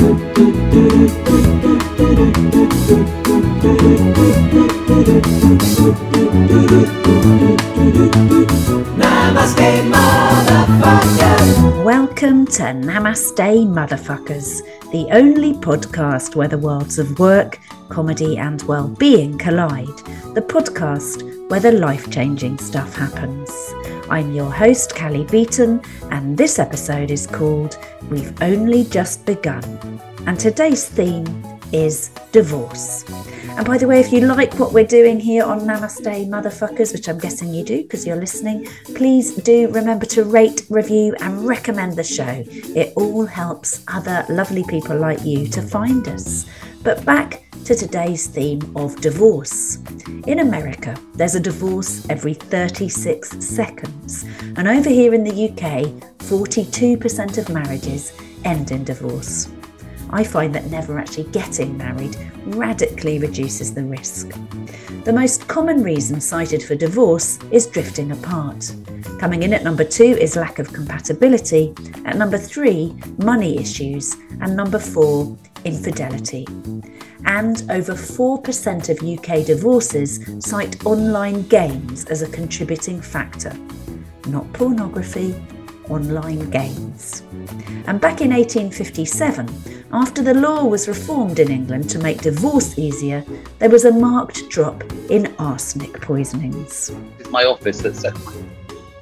do, do, do, do, do. Welcome to Namaste, Motherfuckers, the only podcast where the worlds of work, comedy, and well being collide. The podcast where the life changing stuff happens. I'm your host, Cally Beaton, and this episode is called We've Only Just Begun. And today's theme is divorce. And by the way, if you like what we're doing here on Namaste Motherfuckers, which I'm guessing you do because you're listening, please do remember to rate, review, and recommend the show. It all helps other lovely people like you to find us. But back to today's theme of divorce. In America, there's a divorce every 36 seconds. And over here in the UK, 42% of marriages end in divorce. I find that never actually getting married radically reduces the risk. The most common reason cited for divorce is drifting apart. Coming in at number two is lack of compatibility, at number three, money issues, and number four, infidelity. And over 4% of UK divorces cite online games as a contributing factor. Not pornography, online games. And back in 1857, after the law was reformed in England to make divorce easier, there was a marked drop in arsenic poisonings. It's my office that said,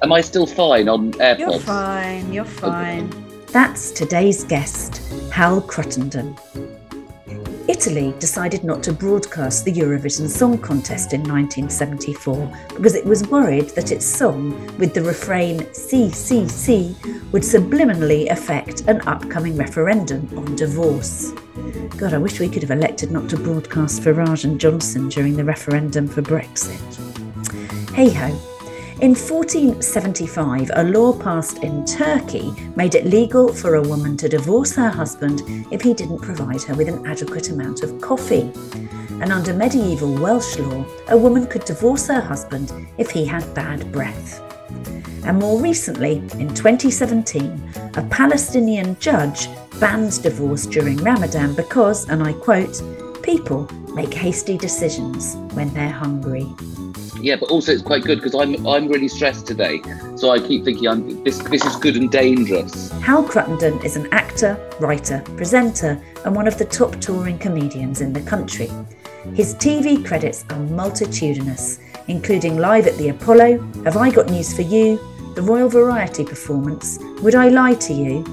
Am I still fine on AirPods? You're fine, you're fine. That's today's guest, Hal Cruttenden. Italy decided not to broadcast the Eurovision Song Contest in 1974 because it was worried that its song, with the refrain sì sì sì, would subliminally affect an upcoming referendum on divorce. God, I wish we could have elected not to broadcast Farage and Johnson during the referendum for Brexit. Hey ho, in 1475, a law passed in Turkey made it legal for a woman to divorce her husband if he didn't provide her with an adequate amount of coffee. And under medieval Welsh law, a woman could divorce her husband if he had bad breath. And more recently, in 2017, a Palestinian judge banned divorce during Ramadan because, and I quote, people make hasty decisions when they're hungry. Yeah, but also it's quite good because I'm I'm really stressed today, so I keep thinking I'm this this is good and dangerous. Hal Cruttenden is an actor, writer, presenter, and one of the top touring comedians in the country. His TV credits are multitudinous, including Live at the Apollo, Have I Got News for You, The Royal Variety Performance, Would I Lie to You,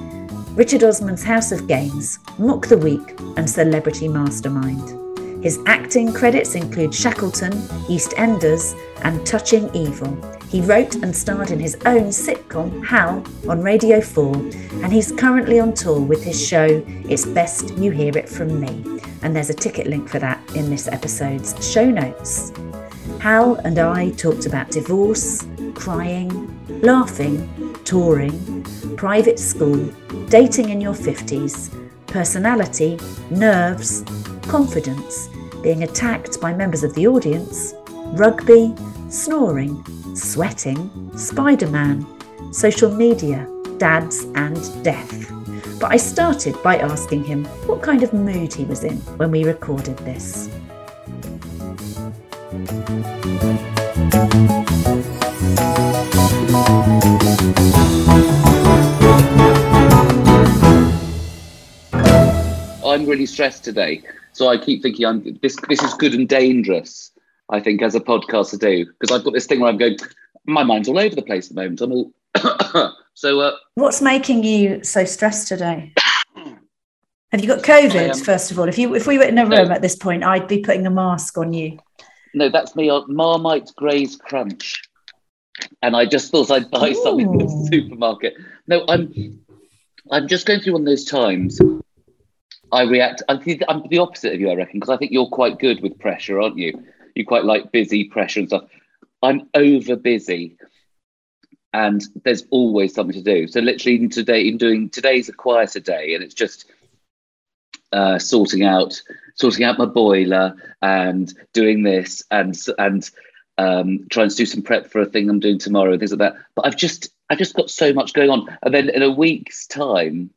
Richard Osman's House of Games, Mock the Week, and Celebrity Mastermind. His acting credits include Shackleton, EastEnders, and Touching Evil. He wrote and starred in his own sitcom, Hal, on Radio 4, and he's currently on tour with his show, It's Best You Hear It From Me. And there's a ticket link for that in this episode's show notes. Hal and I talked about divorce, crying, laughing, touring, private school, dating in your 50s, personality, nerves, confidence, being attacked by members of the audience, rugby, snoring, sweating, Spider Man, social media, dads, and death. But I started by asking him what kind of mood he was in when we recorded this. I'm really stressed today, so I keep thinking I'm this. This is good and dangerous. I think as a podcast to do because I've got this thing where I'm going. My mind's all over the place at the moment. I'm all. so uh, What's making you so stressed today? Have you got COVID? first of all, if you if we were in a No. room at this point, I'd be putting a mask on you. no, that's me on Marmite Grey's Crunch, and I just thought I'd buy something in the supermarket. No, I'm. I'm just going through one of those times. I react. I think I'm the opposite of you, I reckon, because I think you're quite good with pressure, aren't you? You quite like busy pressure and stuff. I'm over busy, and there's always something to do. So literally today, in doing today's a quieter day, and it's just uh, sorting out sorting out my boiler and doing this and and um, trying to do some prep for a thing I'm doing tomorrow things like that. But I've just I've just got so much going on, and then in a week's time,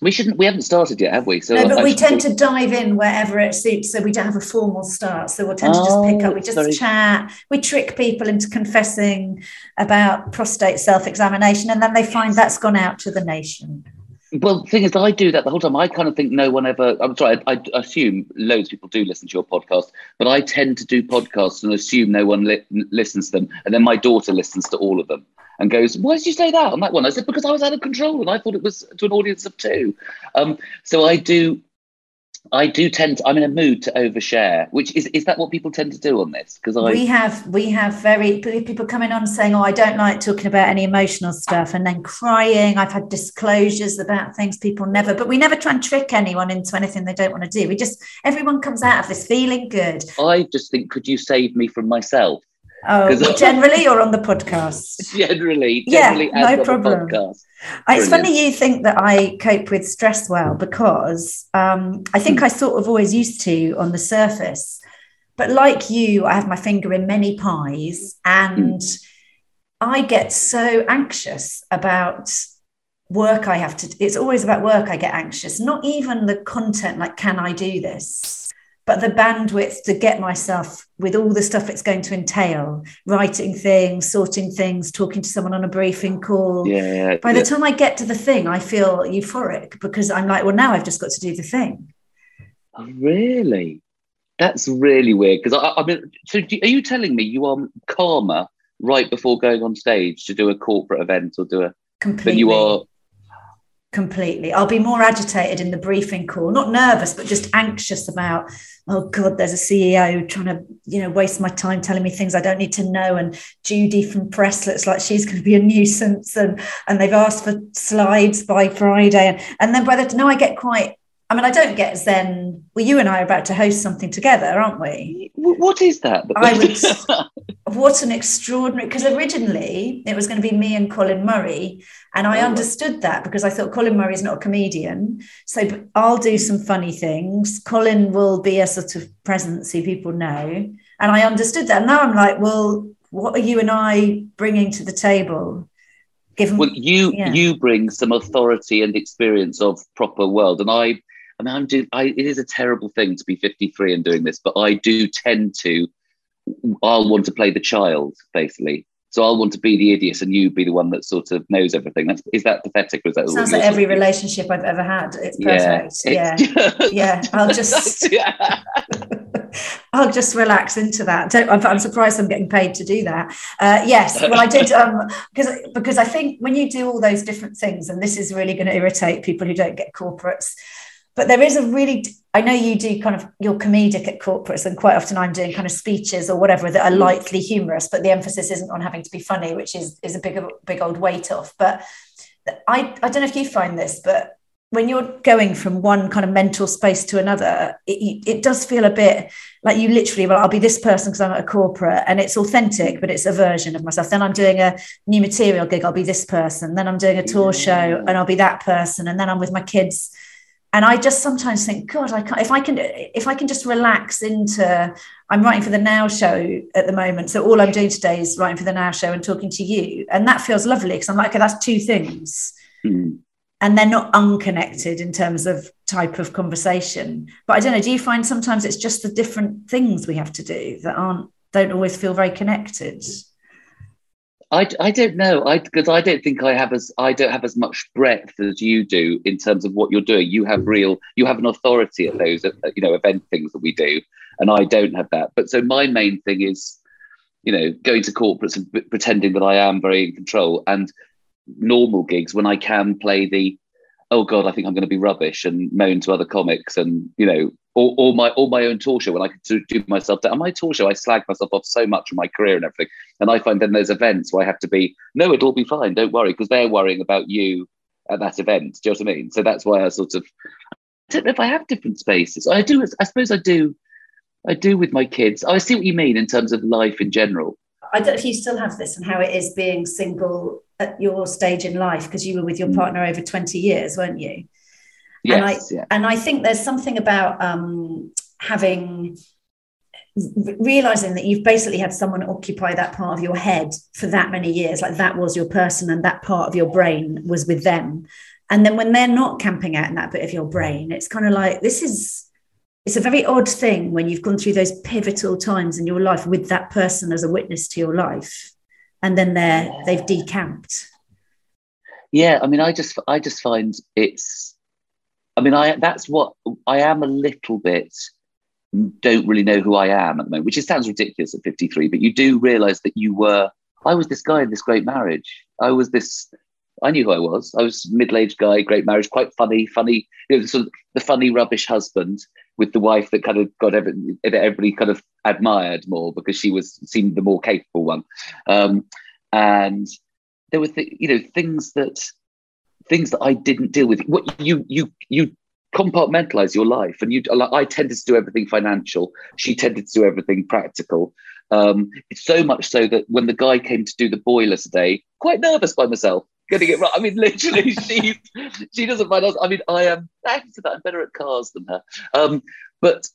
we shouldn't we haven't started yet, have we? So no, but I we tend to dive in wherever it suits, so we don't have a formal start. So we'll tend to just pick Oh, up, we just chat, we trick people into confessing about prostate self-examination, and then they find that's gone out to the nation. Well, the thing is, I do that the whole time. I kind of think no one ever. I'm sorry. I, I assume loads of people do listen to your podcast, but I tend to do podcasts and assume no one li- listens to them, and then my daughter listens to all of them and goes, "Why did you say that on that one?" I said, "Because I was out of control and I thought it was to an audience of two. Um, so I do. I do tend. To, I'm in a mood to overshare. Which is is that what people tend to do on this? Because I we have we have very people coming on saying oh i don't like talking about any emotional stuff and then crying i've had disclosures about things people never but we never try and trick anyone into anything they don't want to do we just everyone comes out of this feeling good I just think, could you save me from myself? Oh generally you're on the podcast Generally, Yeah, no as of a problem. podcast. it's funny you think that i cope with stress well because um, i think i sort of always used to on the surface but like you i have my finger in many pies and I get so anxious about work I have to it's always about work I get anxious not even the content like can I do this but the bandwidth to get myself with all the stuff it's going to entail writing things sorting things talking to someone on a briefing call Yeah. by yeah. the time I get to the thing I feel euphoric because I'm like well now I've just got to do the thing really? That's really weird. Because I, I mean, so do, are you telling me you are calmer right before going on stage to do a corporate event or do a completely than you are? Completely. I'll be more agitated in the briefing call, not nervous, but just anxious about, oh God, there's a CEO trying to, you know, waste my time telling me things I don't need to know. And Judy from press looks like she's going to be a nuisance. And and they've asked for slides by Friday. And, and then by the no, I get quite, I mean, I don't get zen. Well, you and I are about to host something together, aren't we? What is that? I would- What an extraordinary, because originally it was going to be me and Colin Murray. And I Oh. understood that because I thought Colin Murray's not a comedian. So I'll do some funny things. Colin will be a sort of presence who people know. And I understood that. And now I'm like, well, what are you and I bringing to the table? Given well, you Yeah. you bring some authority and experience of proper world, and I. I mean, I'm doing. I, it is a terrible thing to be 53 and doing this, but I do tend to. I'll want to play the child, basically. So I'll want to be the idiot, and you be the one that sort of knows everything. That's is that pathetic, or is that sounds like every relationship I've ever had. It's perfect. Yeah. it's- Yeah, I'll just- yeah. I'll just relax into that. Don't, I'm, I'm surprised I'm getting paid to do that. Uh, yes, well, I did um, because because I think when you do all those different things, and this is really going to irritate people who don't get corporates, but there is a really I know you do kind of you're comedic at corporates, and quite often I'm doing kind of speeches or whatever that are mm. lightly humorous, but the emphasis isn't on having to be funny, which is is a big big old weight off. But I I don't know if you find this, but when you're going from one kind of mental space to another, it, it does feel a bit like you literally, well, I'll be this person because I'm at a corporate and it's authentic, but it's a version of myself. Then I'm doing a new material gig, I'll be this person. Then I'm doing a mm. tour show and I'll be that person. And then I'm with my kids. And I just sometimes think, God, I can't, if I can, if I can just relax into, I'm writing for the Now Show at the moment. So all I'm doing today is writing for the Now Show and talking to you. And that feels lovely because I'm like, okay, that's two things Hmm. and they're not unconnected in terms of type of conversation. But I don't know, do you find sometimes it's just the different things we have to do that aren't don't always feel very connected? I, I don't know. I because I don't think I have as I don't have as much breadth as you do in terms of what you're doing. You have real you have an authority at those you know event things that we do, and I don't have that. But so my main thing is, you know, going to corporates and pretending that I am very in control, and normal gigs when I can play the oh god, I think I'm going to be rubbish and moan to other comics and you know, or, or my or my own tour show when I could do myself down. On my tour show, I slag myself off so much in my career and everything, and I find then there's events where I have to be no, it'll be fine, don't worry, because they're worrying about you at that event. Do you know what I mean? So that's why I sort of I don't know if I have different spaces. I do. I suppose I do. I do with my kids. I see what you mean in terms of life in general. I don't know if you still have this and how it is being single at your stage in life because you were with your mm. partner over 20 years, weren't you? Yes, and I yeah. and I think there's something about um, having realizing that you've basically had someone occupy that part of your head for that many years like that was your person and that part of your brain was with them and then when they're not camping out in that bit of your brain it's kind of like this is it's a very odd thing when you've gone through those pivotal times in your life with that person as a witness to your life and then they're they've decamped yeah i mean i just i just find it's i mean i that's what i am a little bit don't really know who i am at the moment which it sounds ridiculous at 53 but you do realize that you were i was this guy in this great marriage i was this I knew who I was. I was middle-aged guy, great marriage, quite funny, funny, you know, sort of the funny rubbish husband with the wife that kind of got every, everybody kind of admired more because she was seemed the more capable one. Um, and there were th- you know things that things that I didn't deal with. What you you you compartmentalize your life, and you I tended to do everything financial. She tended to do everything practical. Um, it's so much so that when the guy came to do the boiler today, quite nervous by myself getting it right. I mean, literally, she she doesn't find us. I mean, I am thanks to that. I'm better at cars than her. Um, but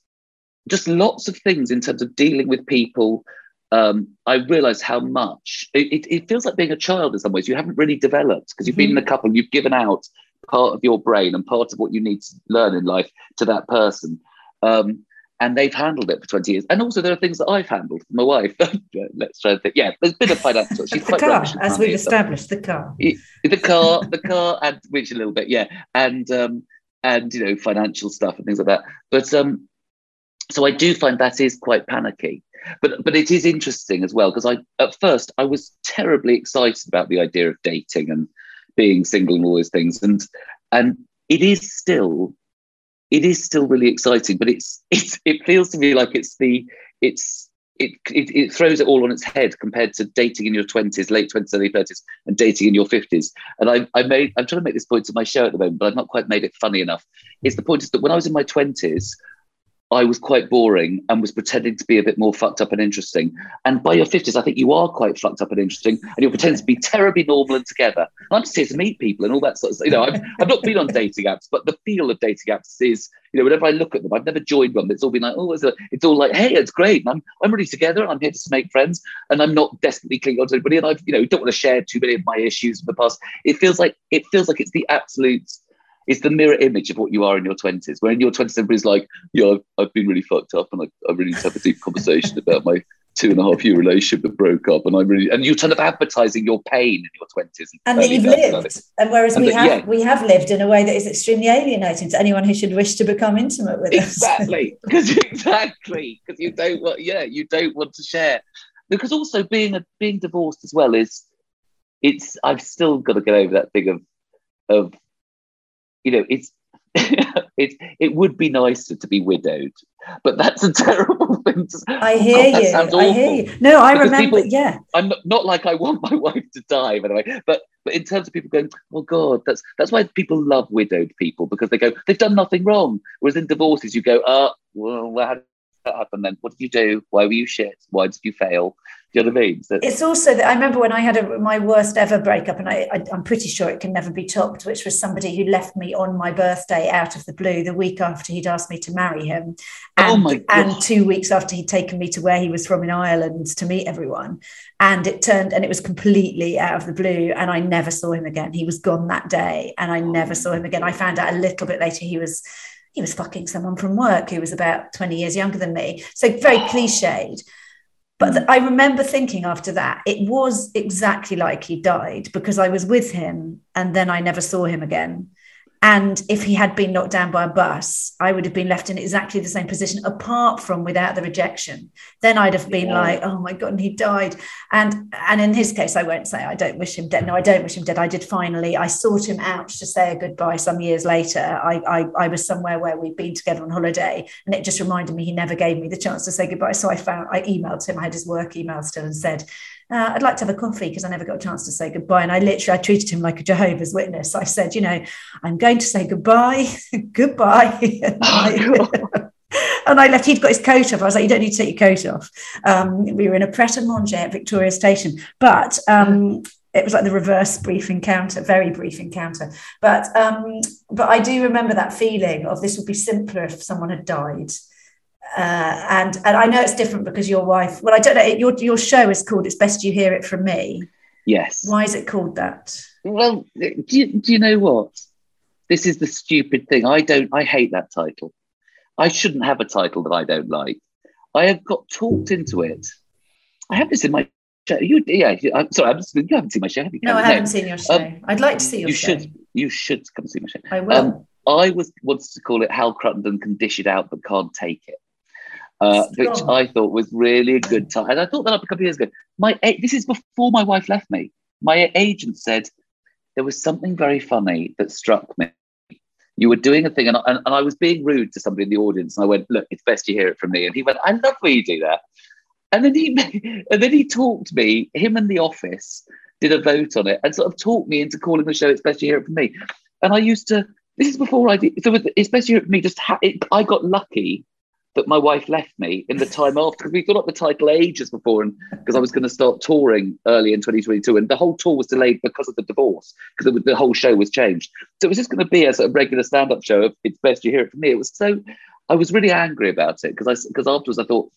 just lots of things in terms of dealing with people. Um, I realised how much it, it, it, feels like being a child in some ways. You haven't really developed because you've been in a couple. You've given out part of your brain and part of what you need to learn in life to that person. Um, and they've handled it for 20 years. And also, there are things that I've handled for my wife. Let's try to think. Yeah, there's been a financial. She's the car, as we've established, the car, the car, the car, and which a little bit, yeah, and um, and you know, financial stuff and things like that. But um, so I do find that is quite panicky. But but it is interesting as well because I at first I was terribly excited about the idea of dating and being single and all those things, and and it is still it is still really exciting, but it's it's it feels to me like it's the it's it, it, it throws it all on its head compared to dating in your 20s, late 20s, early 30s, and dating in your 50s. And I, I made, I'm trying to make this point to my show at the moment, but I've not quite made it funny enough. Is the point is that when I was in my 20s, I was quite boring and was pretending to be a bit more fucked up and interesting. And by your 50s, I think you are quite fucked up and interesting and you're pretending to be terribly normal and together. And I'm just here to meet people and all that sort of stuff. You know, I've, I've not been on dating apps, but the feel of dating apps is, you know, whenever I look at them, I've never joined one, it's all been like, oh, it's, it's all like, hey, it's great. And I'm, I'm really together. I'm here to make friends and I'm not desperately clinging on to anybody. And I've, you know, don't want to share too many of my issues from the past. It feels like, it feels like it's the absolute it's the mirror image of what you are in your 20s. Where in your 20s, everybody's like, yeah, I've, I've been really fucked up and I, I really need to have a deep conversation about my two and a half year relationship that broke up. And I'm really, and you're kind of advertising your pain in your 20s. And, and that you've lived. And whereas and we, have, yeah. we have lived in a way that is extremely alienating to anyone who should wish to become intimate with exactly. us. Exactly. exactly. Because you don't want, yeah, you don't want to share. Because also being a, being divorced as well is, it's, I've still got to get over that thing of, of you know, it's it it would be nicer to be widowed, but that's a terrible thing. To, I hear God, you. I hear you. No, I because remember. People, yeah, I'm not, not, like I want my wife to die, by the way. But but in terms of people going, oh God, that's that's why people love widowed people because they go, they've done nothing wrong. Whereas in divorces, you go, oh, well, how did that happen then? What did you do? Why were you shit? Why did you fail? Do you know what I mean? So, it's also that I remember when I had a, my worst ever breakup, and I, I, am pretty sure it can never be topped, which was somebody who left me on my birthday out of the blue the week after he'd asked me to marry him. Oh and, oh my God. and two weeks after he'd taken me to where he was from in Ireland to meet everyone. And it turned, and it was completely out of the blue. And I never saw him again. He was gone that day, and I oh never saw him again. I found out a little bit later he was he was fucking someone from work who was about 20 years younger than me. So very cliched But mm. I remember thinking after that, it was exactly like he died because I was with him and then I never saw him again. And if he had been knocked down by a bus, I would have been left in exactly the same position, apart from without the rejection. Then I'd have been Yeah. like, oh my God, and he died. And and in his case, I won't say I don't wish him dead. No, I don't wish him dead. I did finally, I sought him out to say a goodbye some years later. I, I, I was somewhere where we'd been together on holiday, and it just reminded me he never gave me the chance to say goodbye. So I found I emailed him, I had his work email still and said, uh, I'd like to have a coffee because I never got a chance to say goodbye. And I literally, I treated him like a Jehovah's Witness. I said, you know, I'm going to say goodbye, goodbye. and, I, and I left. He'd got his coat off. I was like, you don't need to take your coat off. Um, we were in a Pret a Manger at Victoria Station, but um, it was like the reverse brief encounter, very brief encounter. But um, but I do remember that feeling of this would be simpler if someone had died. Uh, and and I know it's different because your wife. Well, I don't know. Your your show is called "It's Best You Hear It From Me." Yes. Why is it called that? Well, do you, do you know what? This is the stupid thing. I don't. I hate that title. I shouldn't have a title that I don't like. I have got talked into it. I have this in my show. You, yeah. I'm sorry. I'm just, you haven't seen my show, have you? No, I haven't seen your show. I'd like to see your You show. should. You should come see my show. I will. Um, I was wanted to call it Hal Cruttenden can dish it out but can't take it, uh, which I thought was really a good time. And I thought that up a couple of years ago. My this is before my wife left me. My agent said there was something very funny that struck me. You were doing a thing, and, and, and I was being rude to somebody in the audience, and I went, "Look, it's best you hear it from me." And he went, "I love when you do that." And then he and then he talked me. Him and the office did a vote on it and sort of talked me into calling the show "It's Best You Hear It From Me." And I used to. This is before I did. So it's best you hear it from me. Just ha- it, I got lucky that my wife left me in the time after because we got up the title ages before, and because I was going to start touring early in 2022, and the whole tour was delayed because of the divorce because the whole show was changed. So it was just going to be as a sort of regular stand-up show. Of, it's best you hear it from me. It was so. I was really angry about it because I because afterwards I thought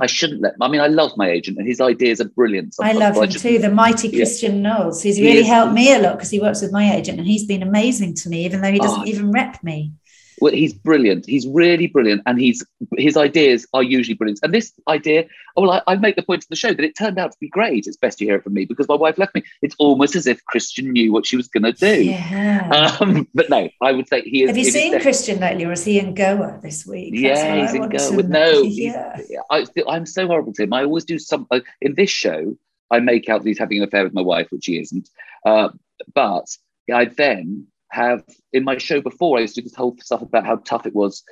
I shouldn't let. I mean, I love my agent and his ideas are brilliant. I love him just- too, the mighty Yeah. Christian Knowles. He's really is- helped me a lot because he works with my agent and he's been amazing to me, even though he doesn't Oh. even rep me. Well, he's brilliant. He's really brilliant, and he's his ideas are usually brilliant. And this idea, oh, well, I, I make the point in the show that it turned out to be great. It's best you hear it from me because my wife left me. It's almost as if Christian knew what she was going to do. Yeah. Um, but no, I would say he is. Have you seen Christian lately, or is he in Goa this week? That's Yeah, I he's in Goa. With, no, yeah. I, I'm so horrible to him. I always do some uh, in this show. I make out that he's having an affair with my wife, which he isn't. Uh, but I then have in my show before. I used to do this whole stuff about how tough it was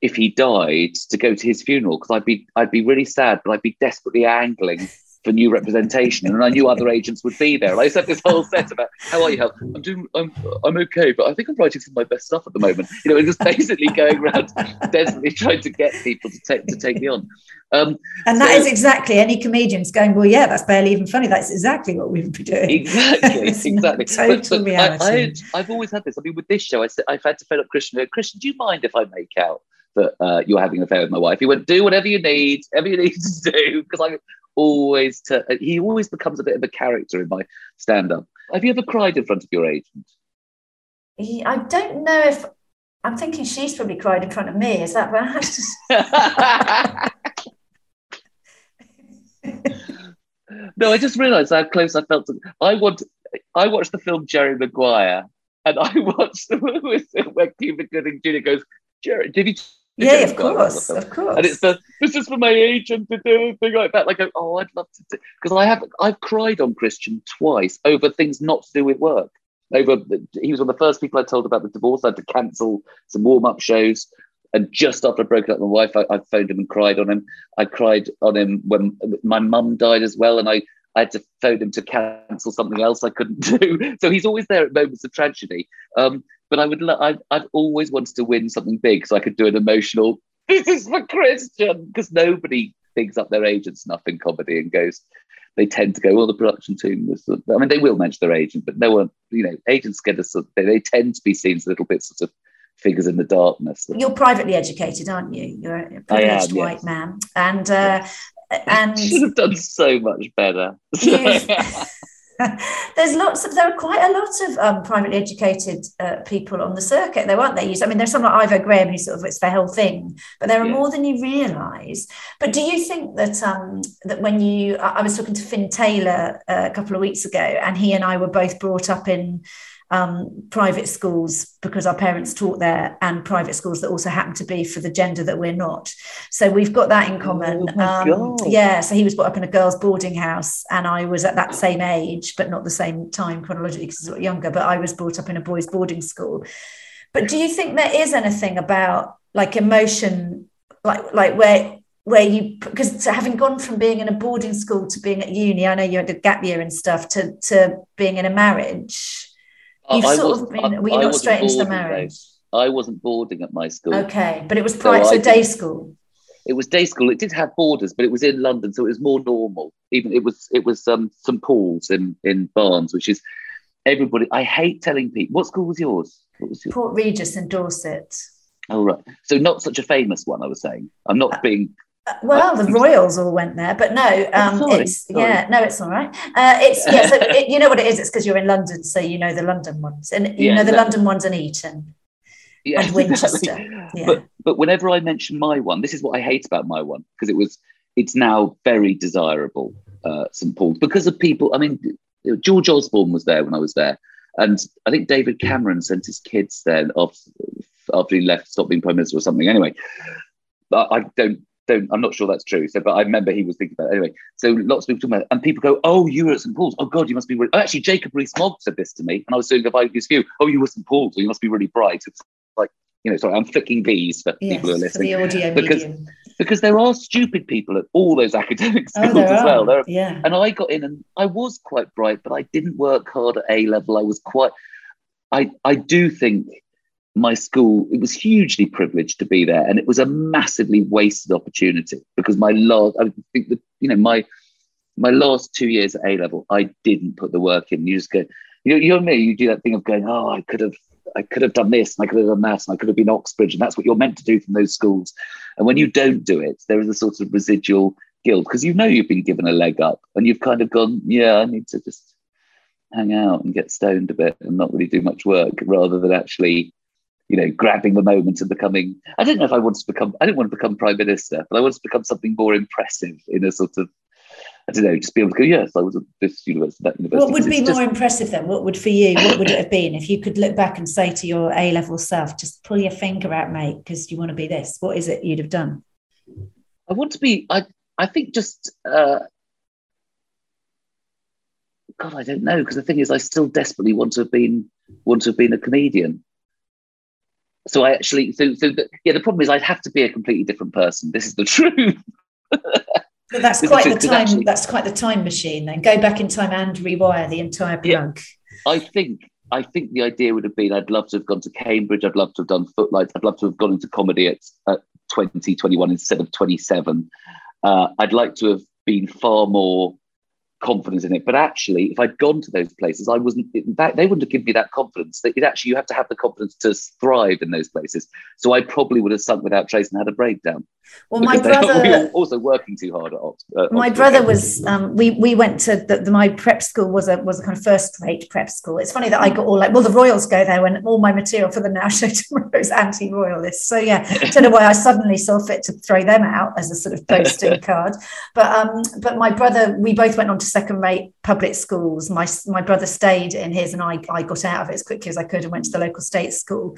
if he died to go to his funeral because I'd be I'd be really sad, but I'd be desperately angling for new representation, and I knew other agents would be there. And I said this whole set about how are you, Hal? I'm doing, I'm, I'm okay, but I think I'm writing some of my best stuff at the moment. You know, and just basically going around desperately trying to get people to take to take me on. Um, And that So- is exactly any comedian's going, well, yeah, that's barely even funny. That's exactly what we would be doing. exactly, exactly. Total But- but reality. I, have always had this. I mean, with this show, I said I've had to phone up Christian. Christian, do you mind if I make out that uh, you're having an affair with my wife? He went, do whatever you need, whatever you need to do, because I'm always. T- he always becomes a bit of a character in my stand-up. Have you ever cried in front of your agent? I don't know if I'm thinking she's probably cried in front of me. Is that bad? no, I just realised how close I felt to. I want. I watched the film Jerry Maguire, and I watched the movie where Cuba Gooding Jr. goes, Jerry, did you? Yeah, of Maguire watch the course, of course. And it's the this is for my agent to do a thing like that. Like, oh, I'd love to do because I have I've cried on Christian twice over things not to do with work. Over he was one of the first people I told about the divorce. I had to cancel some warm up shows, and just after I broke up with my wife, I, I phoned him and cried on him. I cried on him when my mum died as well, and I. I had to phone him to cancel something else I couldn't do. So he's always there at moments of tragedy. Um, but I would, lo- I've, I've always wanted to win something big so I could do an emotional. This is for Christian because nobody bigs up their agents enough in comedy and goes. They tend to go, well, the production team was. I mean, they will mention their agent, but no one, you know, agents get us. They, they tend to be seen as little bit sort of figures in the darkness. You're privately educated, aren't you? You're a I am, privileged yes. white man, and uh, and should have done so much better. There's lots of there are quite a lot of um, privately educated uh, people on the circuit though aren't there I mean there's someone like Ivo Graham who sort of it's their whole thing but there are yeah. more than you realize but do you think that um, that when you I was talking to Finn Taylor uh, a couple of weeks ago and he and I were both brought up in um, private schools because our parents taught there, and private schools that also happen to be for the gender that we're not. So we've got that in common. Oh um, yeah. So he was brought up in a girls' boarding house, and I was at that same age, but not the same time chronologically because I was younger. But I was brought up in a boys' boarding school. But do you think there is anything about like emotion, like like where where you because having gone from being in a boarding school to being at uni, I know you had a gap year and stuff to to being in a marriage You've I sort of been, were you not straight into the marriage? I wasn't boarding at my school. Okay, but it was private, so, so day school. It was day school. It did have boarders, but it was in London, so it was more normal. Even it was it was um, St Paul's in in Barnes, which is everybody. I hate telling people. What school was yours? What was yours? Port Regis in Dorset. Oh right, so not such a famous one. I was saying. I'm not uh, being well, the Royals all went there, but no, oh, um, sorry, it's sorry. yeah, no, it's all right. Uh, it's yeah, so it, you know what it is. It's because you're in London, so you know the London ones, and you yeah, know the exactly. London ones in Eton yeah, and Winchester. Exactly. Yeah. But but whenever I mention my one, this is what I hate about my one because it was it's now very desirable, uh, St Paul's, because of people. I mean, George Osborne was there when I was there, and I think David Cameron sent his kids there after after he left, stopped being prime minister or something. Anyway, I don't don't, I'm not sure that's true. So, but I remember he was thinking about it anyway. So lots of people talking about it, and people go, "Oh, you were at St Paul's. Oh God, you must be." Really... Oh, actually, Jacob Rees-Mogg said this to me, and I was doing a Bible view. Oh, you were St Paul's. So you must be really bright. It's like you know, sorry, I'm flicking these for yes, people who are listening. For the audio because, medium. because there are stupid people at all those academic oh, schools oh, as well. Are, yeah. And I got in and I was quite bright, but I didn't work hard at A level. I was quite I I do think my school, it was hugely privileged to be there. And it was a massively wasted opportunity because my last, I think that, you know, my, my last two years at A level, I didn't put the work in. You just go, you know, you know you do that thing of going, oh, I could have, I could have done this and I could have done that and I could have been Oxbridge. And that's what you're meant to do from those schools. And when you don't do it, there is a sort of residual guilt because you know you've been given a leg up and you've kind of gone, yeah, I need to just hang out and get stoned a bit and not really do much work rather than actually you know, grabbing the moment and becoming. I don't know if I wanted to become. I didn't want to become prime minister, but I wanted to become something more impressive in a sort of. I don't know, just be able to go. Yes, I was at this university, that university. What would be more impressive then? What would for you? What would it have been if you could look back and say to your A level self, "Just pull your finger out, mate, because you want to be this." What is it you'd have done? I want to be. I. I think just. Uh, God, I don't know because the thing is, I still desperately want to have been want to have been a comedian so I actually, so so the, yeah, the problem is I'd have to be a completely different person. This is the truth. But that's quite the, time. Actually, that's quite the time machine. Then go back in time and rewire the entire plug. Yeah, I think. I think the idea would have been I'd love to have gone to Cambridge. I'd love to have done footlights. I'd love to have gone into comedy at, at 20, 21 instead of 27. Uh, I'd like to have been far more confidence in it. But actually, if I'd gone to those places, I wasn't. That, they wouldn't have given me that confidence. That it actually you have to have the confidence to thrive in those places. So I probably would have sunk without trace and had a breakdown. Well, my brother also working too hard at Oxford. Uh, my brother was. Um, we we went to the, the, my prep school was a was a kind of first rate prep school. It's funny that I got all like well the Royals go there when all my material for the Now Show tomorrow is anti royalist. So yeah, I don't know why I suddenly saw fit to throw them out as a sort of posting card. But um, but my brother, we both went on to second rate public schools. My my brother stayed in his, and I I got out of it as quickly as I could and went to the local state school.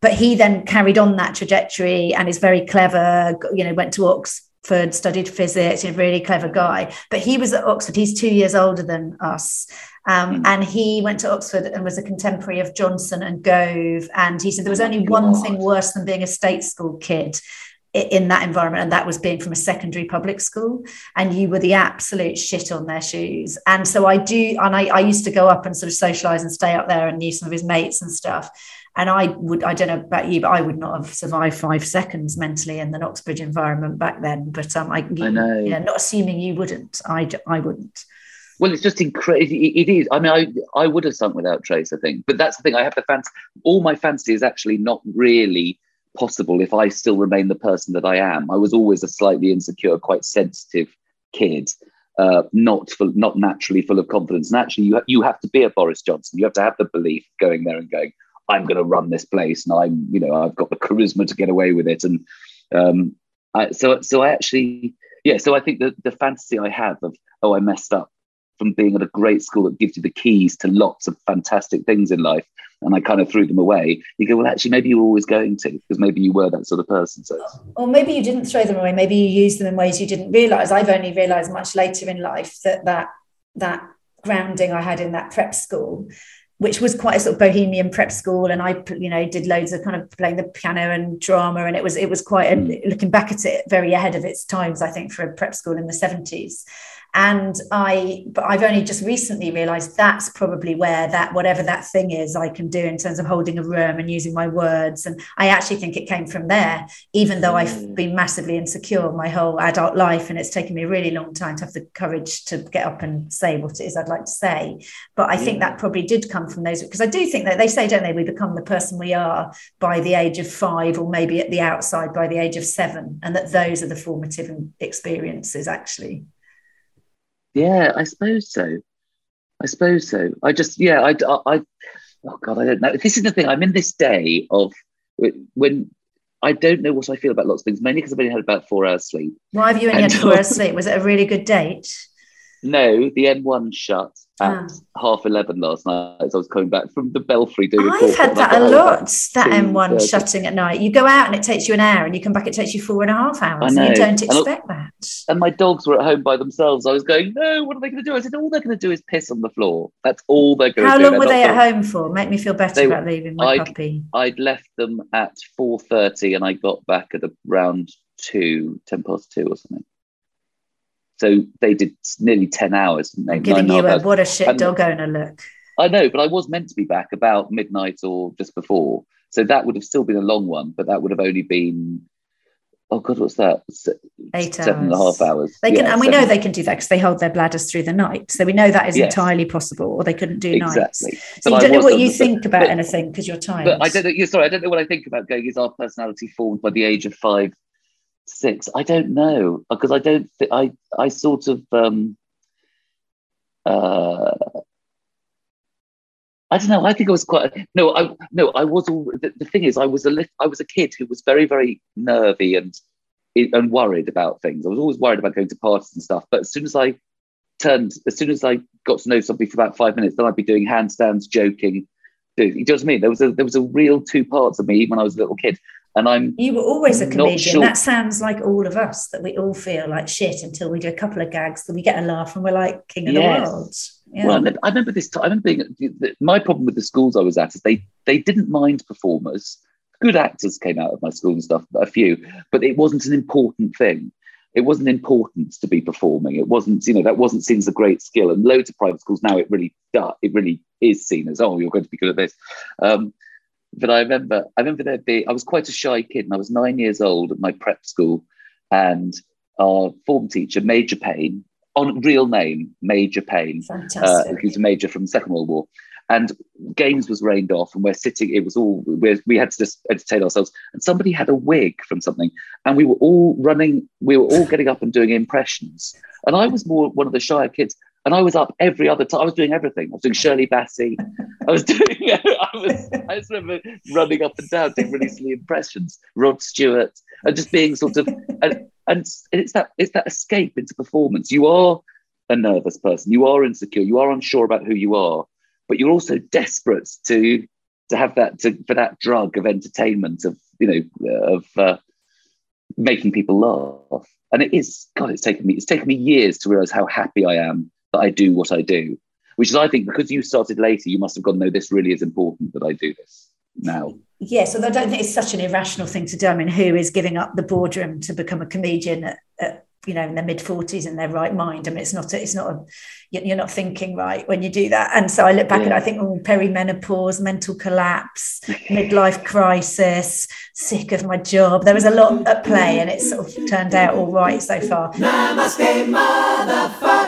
But he then carried on that trajectory and is very clever. You know, went to Oxford, studied physics. A really clever guy. But he was at Oxford. He's two years older than us. Um, mm. and he went to Oxford and was a contemporary of Johnson and Gove. And he said there was only one thing worse than being a state school kid in that environment and that was being from a secondary public school and you were the absolute shit on their shoes and so i do and I, I used to go up and sort of socialize and stay up there and knew some of his mates and stuff and I would, I don't know about you, but I would not have survived five seconds mentally in the Oxbridge environment back then. But um, I, I know, you know, not assuming you wouldn't, I, I wouldn't. Well, it's just incredible. It is. I mean, I, I would have sunk without Trace, I think. But that's the thing. I have the fancy. All my fancy is actually not really possible if I still remain the person that I am. I was always a slightly insecure, quite sensitive kid. uh, not full, not naturally full of confidence. And actually, you you have to be a Boris Johnson. You have to have the belief going there and going, I'm going to run this place, and I'm you know I've got the charisma to get away with it. And um, I, so so I actually yeah. So I think the the fantasy I have of oh I messed up from being at a great school that gives you the keys to lots of fantastic things in life and I kind of threw them away. You go, well, actually, maybe you were always going to, because maybe you were that sort of person. So, or maybe you didn't throw them away. Maybe you used them in ways you didn't realize. I've only realized much later in life that that that grounding I had in that prep school which was quite a sort of bohemian prep school and i you know did loads of kind of playing the piano and drama and it was it was quite a, mm. looking back at it very ahead of its times i think for a prep school in the 70s and i but i've only just recently realized that's probably where that whatever that thing is i can do in terms of holding a room and using my words and i actually think it came from there even though i've mm. been massively insecure my whole adult life and it's taken me a really long time to have the courage to get up and say what it is i'd like to say but i yeah. think that probably did come from those because i do think that they say don't they we become the person we are by the age of five or maybe at the outside by the age of seven and that those are the formative experiences actually yeah, I suppose so. I suppose so. I just, yeah, I, I, oh God, I don't know. This is the thing. I'm in this day of when I don't know what I feel about lots of things, mainly because I've only had about four hours sleep. Why have you only and, had four hours sleep? Was it a really good date? No, the M1 shut at ah. half 11 last night as I was coming back from the Belfry doing I've had that a lot, that M1 shutting at night. You go out and it takes you an hour and you come back, it takes you four and a half hours. And you don't expect and that. And my dogs were at home by themselves. I was going, no, what are they going to do? I said, all they're going to do is piss on the floor. That's all they're going How to do. How long were they at home for? Make me feel better they, about leaving my I'd, puppy. I'd left them at 4.30 and I got back at around 2, 10 past 2 or something. So they did nearly 10 hours. I'm giving you a what a shit and, dog owner look. I know, but I was meant to be back about midnight or just before. So that would have still been a long one, but that would have only been oh god, what's that? Eight seven hours. and a half hours. They can, yeah, and we seven. know they can do that because they hold their bladders through the night. So we know that is yes. entirely possible, or they couldn't do exactly. nights. So but you don't know what you think about but, anything because you're tired. But I don't know. You're sorry, I don't know what I think about going. Is our personality formed by the age of five, six. I don't know because I don't. Th- I I sort of. um uh I don't know. I think I was quite no. I no. I was all. The, the thing is, I was a li- I was a kid who was very very nervy and and worried about things. I was always worried about going to parties and stuff. But as soon as I turned, as soon as I got to know somebody for about five minutes, then I'd be doing handstands, joking. You know what I mean? There was a there was a real two parts of me when I was a little kid. And I'm you were always a comedian. Sure. That sounds like all of us that we all feel like shit until we do a couple of gags, that we get a laugh and we're like king of yes. the world. Yeah. Well, I remember, this. Time, I remember being my problem with the schools I was at is they they didn't mind performers. Good actors came out of my school and stuff, a few, but it wasn't an important thing. It wasn't important to be performing. It wasn't, you know, that wasn't seen as a great skill. And loads of private schools now, it really, does, it really is seen as, oh, you're going to be good at this. Um, but I remember, I remember there being, I was quite a shy kid and I was nine years old at my prep school and our form teacher, Major Payne, on real name, Major Payne, uh, who's a major from the Second World War. And games was rained off, and we're sitting. It was all we we had to just entertain ourselves. And somebody had a wig from something, and we were all running. We were all getting up and doing impressions. And I was more one of the shyer kids, and I was up every other time. I was doing everything. I was doing Shirley Bassey. I was doing. I was. I just remember running up and down doing really silly impressions. Rod Stewart, and just being sort of. And, and it's that it's that escape into performance. You are a nervous person. You are insecure. You are unsure about who you are, but you're also desperate to to have that to, for that drug of entertainment of you know of uh, making people laugh. And it is God. It's taken me. It's taken me years to realize how happy I am that I do what I do, which is, I think, because you started later, you must have gone, no, this really is important that I do this now. Yes, although I don't think it's such an irrational thing to do. I mean, who is giving up the boardroom to become a comedian at, at you know in their mid 40s in their right mind? I mean, it's not a, it's not a, you're not thinking right when you do that. And so I look back yeah. and I think, oh, perimenopause, mental collapse, midlife crisis, sick of my job. There was a lot at play, and it's sort of turned out all right so far. Namaste, motherfuckers.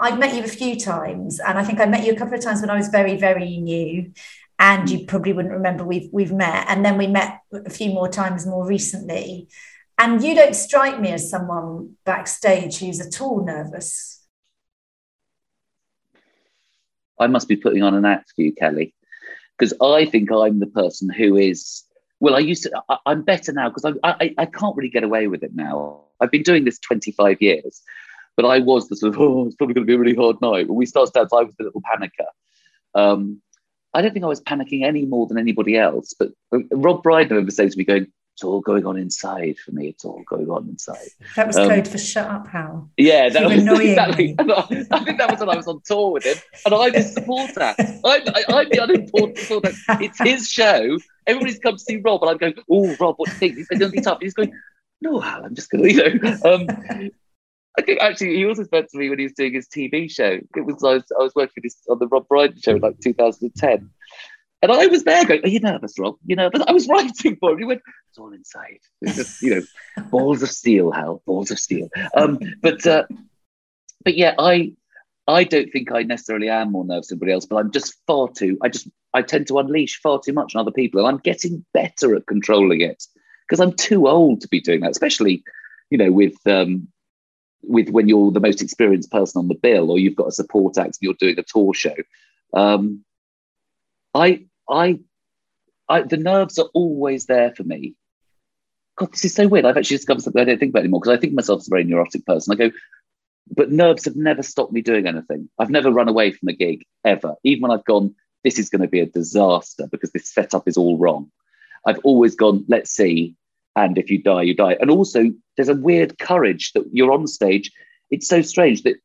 I've met you a few times, and I think I met you a couple of times when I was very, very new. And you probably wouldn't remember we've we've met, and then we met a few more times more recently. And you don't strike me as someone backstage who's at all nervous. I must be putting on an act for you, Cally, because I think I'm the person who is. Well, I used to. I, am better now because I, I I can't really get away with it now. I've been doing this 25 years, but I was the sort of oh, it's probably going to be a really hard night. When we started out, I was the little panicker. Um, I don't think I was panicking any more than anybody else. But Rob Brydon, I remember saying to me, going, it's all going on inside for me. It's all going on inside. That was um, code for shut up, Hal. Yeah, that was exactly. I, I, think that was when I was on tour with him, and I'm his supporter. I'm, I, I'm the unimportant supporter. It's his show. Everybody's come to see Rob, and I'm going, "Oh, Rob, what do you think?" He's going to be tough. He's going, "No, Hal, I'm just going to, you know." Um, I think actually he also spoke to me when he was doing his TV show. It was I was, I was working on the Rob Brydon show in like 2010, and I was there going, Are you nervous, Rob? You know, but I was writing for him. He went, It's all inside. It's just, you know, balls of steel, Hal, balls of steel. Um, but uh, but yeah, I I don't think I necessarily am more nervous than anybody else, but I'm just far too, I just I tend to unleash far too much on other people. And I'm getting better at controlling it because I'm too old to be doing that, especially, you know, with um with when you're the most experienced person on the bill or you've got a support act and you're doing a tour show. Um, I, I, I, the nerves are always there for me. God, this is so weird. I've actually discovered something I don't think about anymore because I think myself as a very neurotic person. I go, but nerves have never stopped me doing anything. I've never run away from a gig ever, even when I've gone, this is going to be a disaster because this setup is all wrong. I've always gone, let's see. And if you die, you die. And also, there's a weird courage that you're on stage. It's so strange that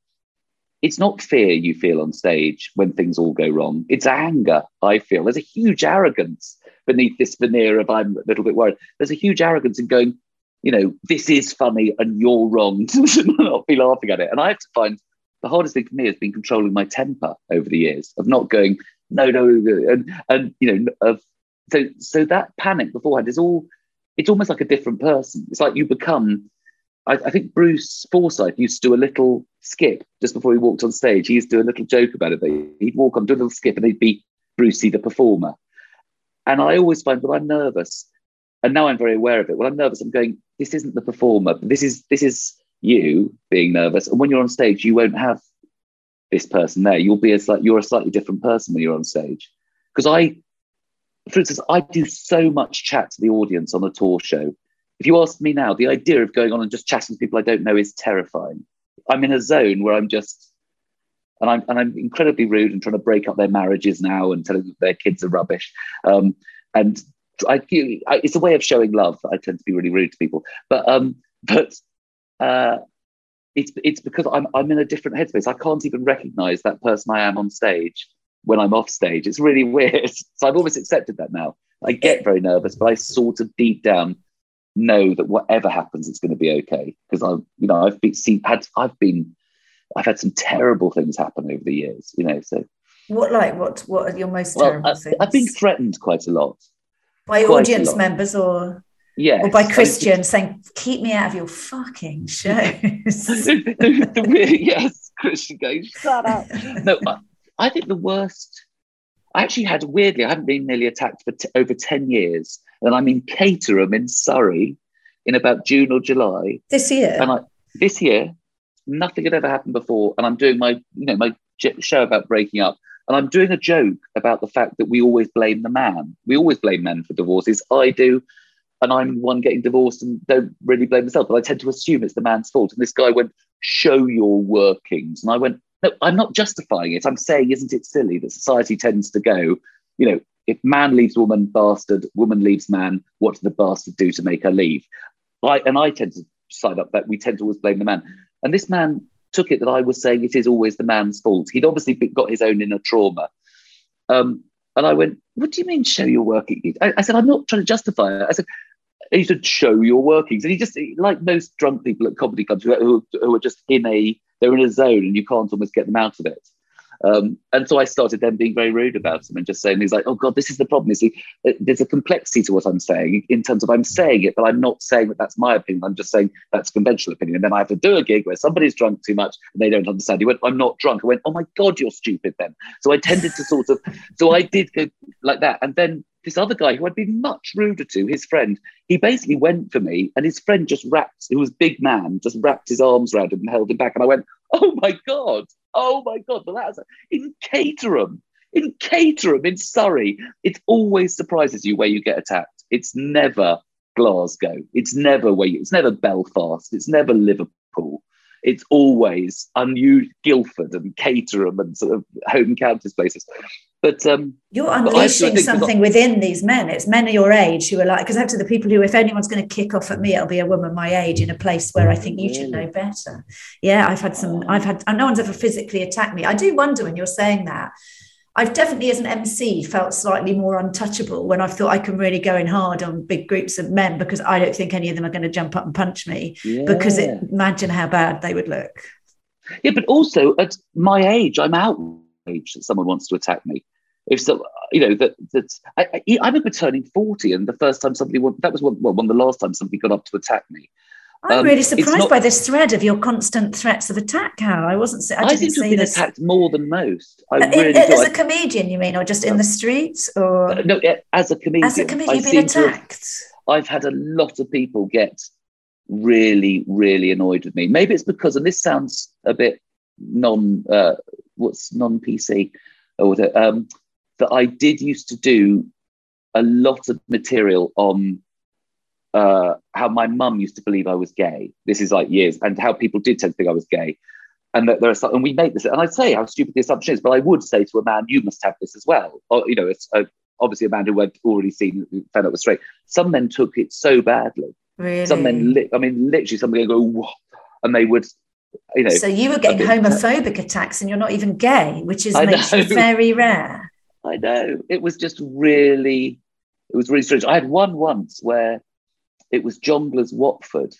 it's not fear you feel on stage when things all go wrong. It's anger, I feel. There's a huge arrogance beneath this veneer of I'm a little bit worried. There's a huge arrogance in going, you know, this is funny and you're wrong to not be laughing at it. And I have to find the hardest thing for me has been controlling my temper over the years of not going, no, no, and and you know, of so so that panic beforehand is all it's almost like a different person. It's like you become I, I, think Bruce Forsyth used to do a little skip just before he walked on stage. He used to do a little joke about it. But He'd walk on, do a little skip, and he'd be Brucey the performer. And I always find when I'm nervous, and now I'm very aware of it. When I'm nervous, I'm going, this isn't the performer. This is this is you being nervous. And when you're on stage, you won't have this person there. You'll be a slight, you're a slightly different person when you're on stage. Because I, for instance, I do so much chat to the audience on a tour show if you ask me now, the idea of going on and just chatting to people I don't know is terrifying. I'm in a zone where I'm just, and I'm and I'm incredibly rude and trying to break up their marriages now and telling them their kids are rubbish. Um, and I, I, it's a way of showing love. I tend to be really rude to people, but um, but uh, it's it's because I'm I'm in a different headspace. I can't even recognize that person I am on stage when I'm off stage. It's really weird. So I've almost accepted that now. I get very nervous, but I sort of deep down know that whatever happens, it's going to be okay. Because I, you know, I've been seen, had, I've been, I've had some terrible things happen over the years. You know, so what like what what are your most well, terrible I, things? I've been threatened quite a lot by audience members or yeah, or by Christians saying, "Keep me out of your fucking shows." yes, Christian going, "Shut up." No, I, think the worst I actually had weirdly, I haven't been nearly attacked for t- over 10 years. And I'm in Caterham in Surrey in about June or July. This year? And I, this year, nothing had ever happened before. And I'm doing my, you know, my show about breaking up. And I'm doing a joke about the fact that we always blame the man. We always blame men for divorces. I do. And I'm one getting divorced and don't really blame myself, but I tend to assume it's the man's fault. And this guy went, Show your workings. And I went, no, I'm not justifying it. I'm saying, isn't it silly that society tends to go, you know, if man leaves woman, bastard, woman leaves man, what did the bastard do to make her leave? I and I tend to side up that we tend to always blame the man. And this man took it that I was saying it is always the man's fault. He'd obviously got his own inner trauma. Um, and I went, "What do you mean show your workings?" I, I said, "I'm not trying to justify it." I said, he said, show your workings. And he just, like most drunk people at comedy clubs who, who, who are just in a, they're in a zone and you can't almost get them out of it. Um, and so I started then being very rude about him and just saying, he's like, oh God, this is the problem. See, there's a complexity to what I'm saying in terms of I'm saying it, but I'm not saying that that's my opinion. I'm just saying that's conventional opinion. And then I have to do a gig where somebody's drunk too much and they don't understand. He went, I'm not drunk. I went, oh my God, you're stupid then. So I tended to sort of, so I did go like that. And then this other guy who I'd been much ruder to, his friend, he basically went for me and his friend just wrapped, who was big man, just wrapped his arms around him and held him back. And I went, oh my God, oh my God. But that's in Caterham, in Caterham, in Surrey. It always surprises you where you get attacked. It's never Glasgow. It's never where you, it's never Belfast. It's never Liverpool. It's always unusual Guildford and Caterham and sort of home counties places. But um, you're unleashing something within these men. It's men of your age who are like, because after the people who, if anyone's going to kick off at me, it'll be a woman my age in a place where I think you should know better. Yeah, I've had some, I've had, no one's ever physically attacked me. I do wonder when you're saying that. I've definitely, as an MC, felt slightly more untouchable when I thought I can really go in hard on big groups of men because I don't think any of them are going to jump up and punch me. Yeah. Because it, imagine how bad they would look. Yeah, but also at my age, I'm outraged that someone wants to attack me if so, you know that that I, I, remember turning forty, and the first time somebody that was one, well, one of the last times somebody got up to attack me. I'm um, really surprised not, by this thread of your constant threats of attack, Hal. I wasn't. I, didn't see it. I to have been this. attacked more than most. I uh, really as a comedian, you mean, or just in the streets, or uh, no? As a comedian, as a comedian, you've been attacked. Have, I've had a lot of people get really, really annoyed with me. Maybe it's because, and this sounds a bit non, uh, what's non PC, or the, um, that I did used to do a lot of material on uh, how my mum used to believe I was gay. This is like years, and how people did tend to think I was gay. And that there are some, and we make this, and I'd say how stupid the assumption is, but I would say to a man, you must have this as well. Or, you know, it's a, obviously a man who had already seen, found out was straight. Some men took it so badly. Really? Some men, li- I mean, literally, somebody would go, Whoa, and they would you know, so you were getting homophobic attacks and you're not even gay, which is makes you very rare. I know. It was just really, it was really strange. I had one once where it was Jongleurs Watford.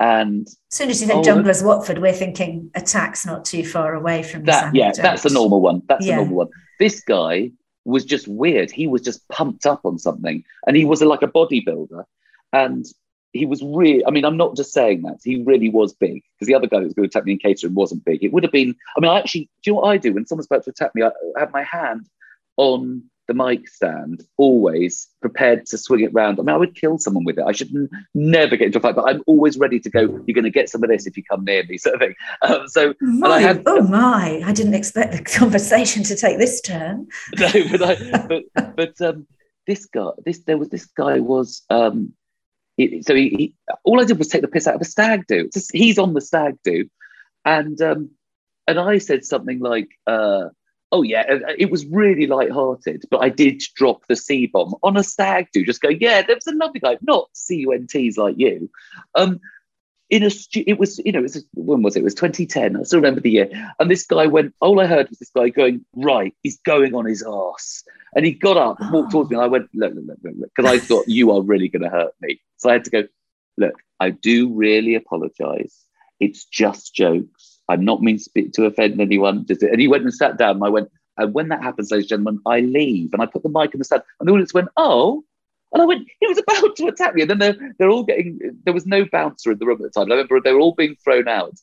And as soon as you think oh, Jongleurs Watford, we're thinking attacks not too far away from that. Yeah, that's a normal one. That's yeah. a normal one. This guy was just weird. He was just pumped up on something, and he was like a bodybuilder, and he was really. I mean, I'm not just saying that. He really was big because the other guy that was going to attack me in Caterham wasn't big. It would have been. I mean, I actually. Do you know what I do when someone's about to attack me? I have my hand on the mic stand, always prepared to swing it round. I mean, I would kill someone with it. I should n- never get into a fight, but I'm always ready to go. You're going to get some of this if you come near me, sort of thing. Um, so, my, had, oh my! I didn't expect the conversation to take this turn. no, but I, but but um, this guy, this there was this guy was. Um, he, so he, he, all I did was take the piss out of a stag do. Just, he's on the stag do, and um, and I said something like. Uh, oh yeah, it was really light-hearted, but I did drop the C bomb on a stag do, just go, yeah, there was another guy, not C-U-N-Ts like you. Um, in a stu- it was, you know, it was when was it? It was 2010. I still remember the year. And this guy went, all I heard was this guy going, right, he's going on his ass. And he got up and walked towards me, and I went, look, look, look, look, because I thought you are really going to hurt me. So I had to go, look, I do really apologize. It's just jokes I'm not mean to to offend anyone. And he went and sat down. And I went, and when that happens, ladies and gentlemen, I leave. And I put the mic in the stand. And the audience went, oh. And I went, he was about to attack me. And then they're, they're all getting, there was no bouncer in the room at the time. I remember they were all being thrown out.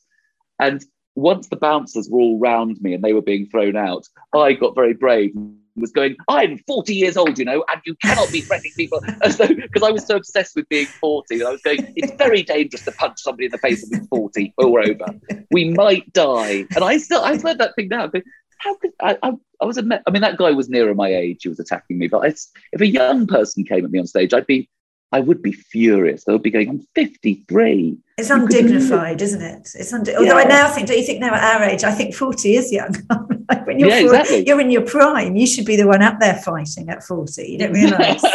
And once the bouncers were all round me and they were being thrown out, I got very brave was going, I'm 40 years old, you know, and you cannot be threatening people. As though, because I was so obsessed with being 40, and I was going, it's very dangerous to punch somebody in the face when 40 or over. We might die. And I still, I've heard that thing now. How could I, I, I was, a, I mean, that guy was nearer my age. He was attacking me. But I, if a young person came at me on stage, I'd be, I would be furious. They would be going, I'm 53. It's You could do it. undignified, isn't it? It's undi- although I now think, don't you think now at our age, I think 40 is young. like when you're, Yeah, 40 exactly. you're in your prime, you should be the one up there fighting at 40. You don't realise.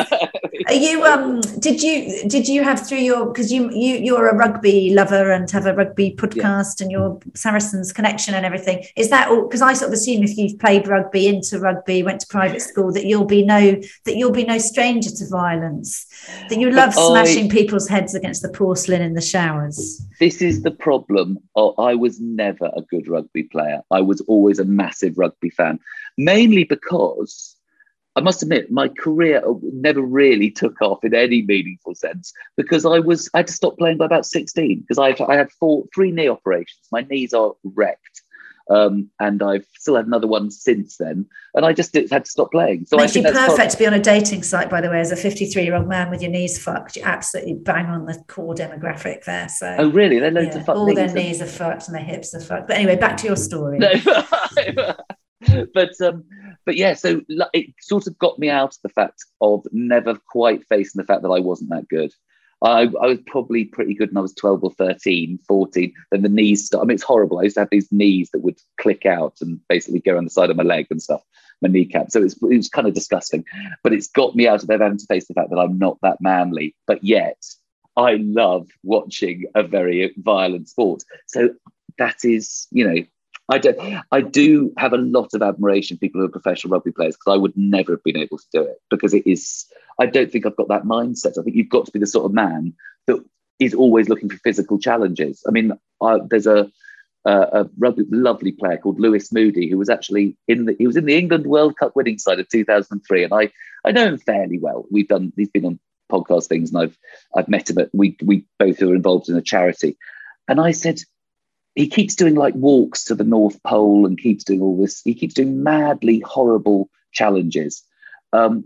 Are you um did you did you have through your because you you you're a rugby lover and have a rugby podcast and your Saracens connection and everything is that all because I sort of assume if you've played rugby into rugby went to private school that you'll be no that you'll be no stranger to violence that you love I- smashing people's heads against the porcelain in the showers this is the problem. Oh, I was never a good rugby player. I was always a massive rugby fan, mainly because I must admit my career never really took off in any meaningful sense because I was I had to stop playing by about sixteen because I I had four three knee operations. My knees are wrecked. Um, and I've still had another one since then, and I just did- had to stop playing. So I makes you that's part- perfect to be on a dating site by the way as a 53 year old man with your knees fucked you absolutely bang on the core demographic there so Oh, really? They're loads Yeah, of fuck all their knees. knees are fucked and their hips are fucked. But anyway, back to your story. No, but um, but yeah. So it sort of got me out of the fact of never quite facing the fact that I wasn't that good. I, I was probably pretty good when I was 12 or 13, 14. Then the knees start. I mean, it's horrible. I used to have these knees that would click out and basically go on the side of my leg and stuff, my kneecap. So it's, it was kind of disgusting. But it's got me out of there having to face the fact that I'm not that manly. But yet, I love watching a very violent sport. So that is, you know, I do, I do have a lot of admiration for people who are professional rugby players because I would never have been able to do it because it is, I don't think I've got that mindset. I think you've got to be the sort of man that is always looking for physical challenges. I mean, I, there's a, a, rugby lovely player called Lewis Moody who was actually in the, he was in the England World Cup winning side of 2003. And I, I know him fairly well. We've done, he's been on podcast things and I've, I've met him at, we, we both were involved in a charity. And I said, he keeps doing like walks to the North Pole and keeps doing all this. He keeps doing madly horrible challenges. Um,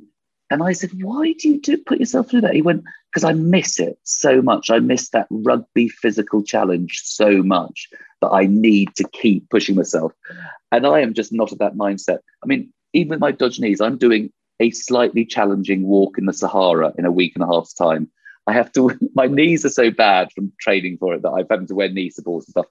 and I said, why do you do put yourself through that? He went, because I miss it so much. I miss that rugby physical challenge so much that I need to keep pushing myself. And I am just not of that mindset. I mean, even with my dodge knees, I'm doing a slightly challenging walk in the Sahara in a week and a half's time. I have to, my knees are so bad from training for it that I've had to wear knee supports and stuff.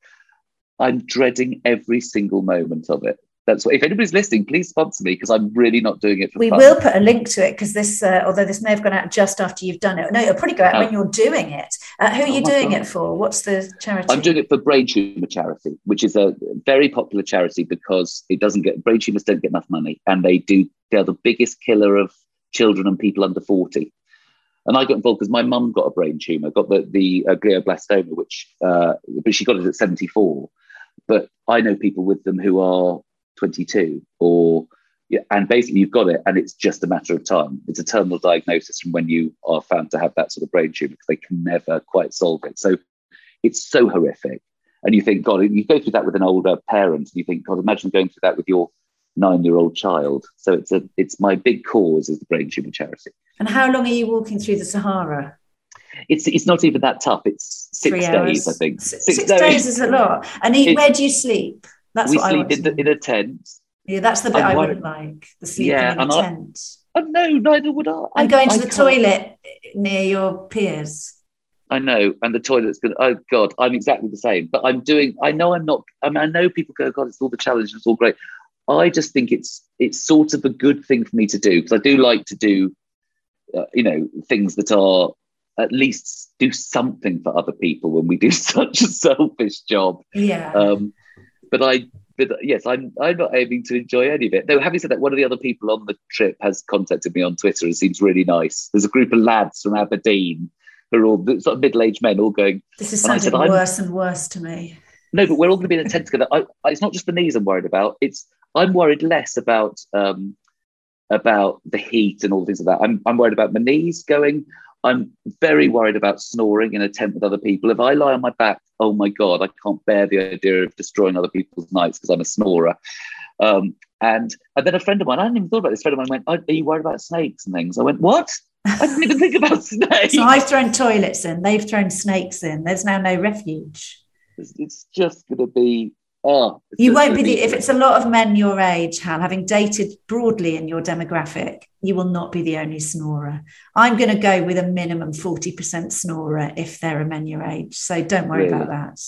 I'm dreading every single moment of it. That's what, if anybody's listening, please sponsor me because I'm really not doing it for We fun. will put a link to it because this, uh, although this may have gone out just after you've done it. No, it'll probably go out Oh. when you're doing it. Uh, who are Oh you doing God. it for? What's the charity? I'm doing it for Brain Tumor Charity, which is a very popular charity because it doesn't get brain tumors don't get enough money, and they do they're the biggest killer of children and people under 40. And I got involved because my mum got a brain tumor, got the the uh, glioblastoma, which uh, but she got it at 74. But I know people with them who are 22 or and basically you've got it and it's just a matter of time. It's a terminal diagnosis from when you are found to have that sort of brain tumor because they can never quite solve it. So it's so horrific. And you think, God, you go through that with an older parent, and you think, God, imagine going through that with your nine-year-old child. So it's a it's my big cause is the brain tumor charity. and how long are you walking through the Sahara? It's it's not even that tough. It's six days. I think. S- Six, days. is a lot. And It's- where do you sleep? That's we what I sleep want in, the, in a tent. Yeah, that's the bit I'm I wouldn't like. The sleeping Yeah, in a I- tent. Oh no, neither would I. I'm going to the can't- toilet near your peers. I know, and the toilet's gonna. Oh God, I'm exactly the same. But I'm doing. I know I'm not. I mean, I know people go, God, it's all the challenge. It's all great. I just think it's it's sort of a good thing for me to do because I do like to do, uh, you know, things that are at least do something for other people when we do such a selfish job. Yeah. Um, but I, but yes, I'm I'm not aiming to enjoy any of it. Though, having said that, one of the other people on the trip has contacted me on Twitter and seems really nice. There's a group of lads from Aberdeen who are all sort of middle-aged men, all going. this is sounding said, worse and worse to me. No, but we're all going to be in a tent together. I, I, it's not just the knees I'm worried about. It's I'm worried less about um, about the heat and all the things like that. I'm I'm worried about my knees going. I'm very worried about snoring in a tent with other people. If I lie on my back, oh my god, I can't bear the idea of destroying other people's nights because I'm a snorer. Um, and and then a friend of mine, I hadn't even thought about this. friend of mine went, "Are are you worried about snakes and things?" I went, "What? I didn't even think about snakes." So I've thrown toilets in, they've thrown snakes in. There's now no refuge. it's, it's just going to be Oh, You won't be the- if it's a lot of men your age, Hal, having dated broadly in your demographic, you will not be the only snorer. I'm going to go with a minimum 40% snorer if there are a men your age. So don't worry about that.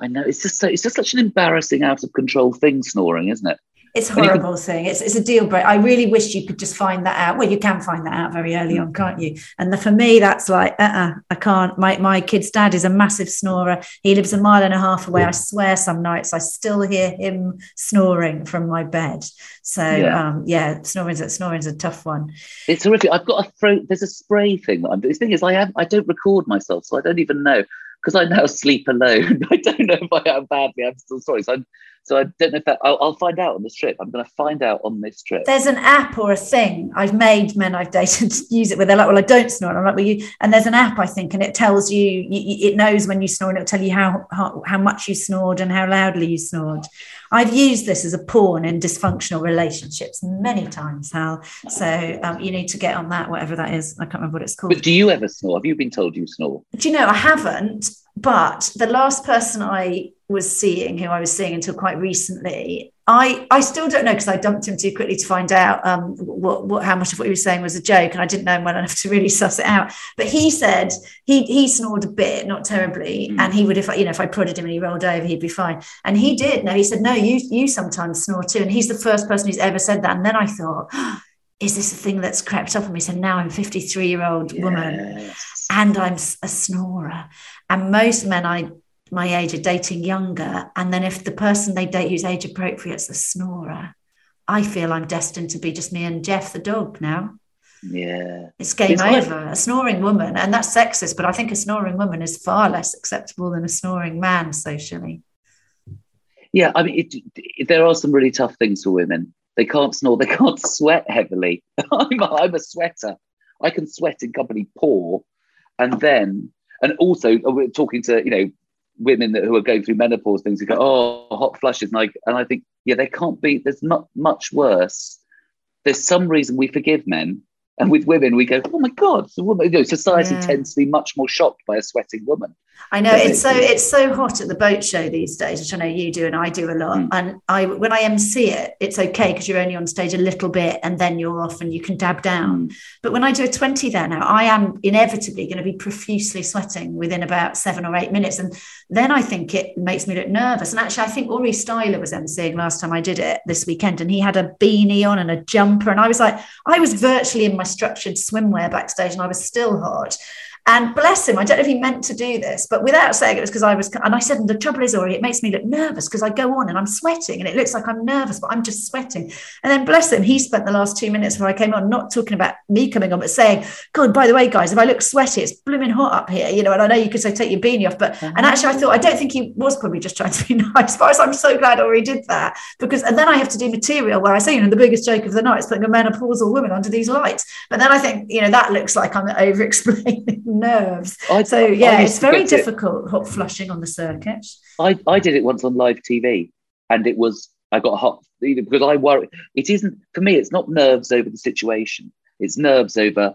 I know it's just so it's just such an embarrassing, out of control thing, snoring, isn't it? It's horrible thing. It's, it's a deal breaker. I really wish you could just find that out. Well, you can find that out very early on, can't you? And the, for me, that's like, uh-uh, I can't. My my kid's dad is a massive snorer. He lives a mile and a half away. I swear, some nights I still hear him snoring from my bed. So Yeah. um, yeah, snoring's a, snoring's a tough one. It's horrific. I've got a throat. There's a spray thing that I'm doing. The thing is, I have I don't record myself, so I don't even know because I now sleep alone. I don't know if I am badly. I'm still sorry. So, I'm, so I don't know if that. I'll, I'll find out on this trip. I'm going to find out on this trip. There's an app or a thing I've made men I've dated use it where they're like, well, I don't snore. And I'm like, well, you, and there's an app, I think, and it tells you, you it knows when you snore and it'll tell you how, how, how much you snored and how loudly you snored. I've used this as a pawn in dysfunctional relationships many times, Hal. So um, you need to get on that, whatever that is. I can't remember what it's called. But do you ever snore? Have you been told you snore? Do you know, I haven't, but the last person I was seeing, who I was seeing until quite recently, I, I still don't know because I dumped him too quickly to find out um, what, what how much of what he was saying was a joke, and I didn't know him well enough to really suss it out. But he said he he snored a bit, not terribly, Mm. and he would if I, you know if I prodded him and he rolled over, he'd be fine. And he did. No, he said no, you you sometimes snore too, and he's the first person who's ever said that. And then I thought. Is this a thing that's crept up on me? So now I'm a 53 year old woman Yes. And I'm a snorer. And most men I my age are dating younger. And then if the person they date who's age appropriate is a snorer, I feel I'm destined to be just me and Jeff the dog now. Yeah. It's game It's over. A snoring woman, and that's sexist, but I think a snoring woman is far less acceptable than a snoring man socially. Yeah. I mean, it, it, there are some really tough things for women. They can't snore. They can't sweat heavily. I'm, a, I'm a sweater. I can sweat in company pour, and then and also uh, we're talking to you know women that, who are going through menopause things who go oh hot flushes and I and I think yeah they can't be there's not much worse. There's some reason we forgive men, and with women we go oh my god it's a woman. You know, society Yeah. tends to be much more shocked by a sweating woman. I know it's so it's so hot at the boat show these days, which I know you do and I do a lot. Mm. And I when I MC it, it's okay because you're only on stage a little bit and then you're off and you can dab down. But when I do a 20 there now, I am inevitably going to be profusely sweating within about seven or eight minutes. And then I think it makes me look nervous. And actually, I think Ori Styler was MCing last time I did it this weekend, and he had a beanie on and a jumper. And I was like, I was virtually in my structured swimwear backstage, and I was still hot. And bless him, I don't know if he meant to do this, but without saying it was because I was, and I said, and the trouble is, Ori, it makes me look nervous because I go on and I'm sweating and it looks like I'm nervous, but I'm just sweating. And then bless him, he spent the last two minutes before I came on not talking about me coming on, but saying, God, by the way, guys, if I look sweaty, it's blooming hot up here, you know, and I know you could say take your beanie off, but, and uh-huh. actually I thought, I don't think he was probably just trying to be nice, but I'm so glad Ori did that because, and then I have to do material where I say, you know, the biggest joke of the night is putting a menopausal woman under these lights. But then I think, you know, that looks like I'm over explaining nerves. I- So yeah, it's very difficult hot flushing on the circuit. I, I did it once on live TV and it was I got hot because I worry it isn't for me it's not nerves over the situation it's nerves over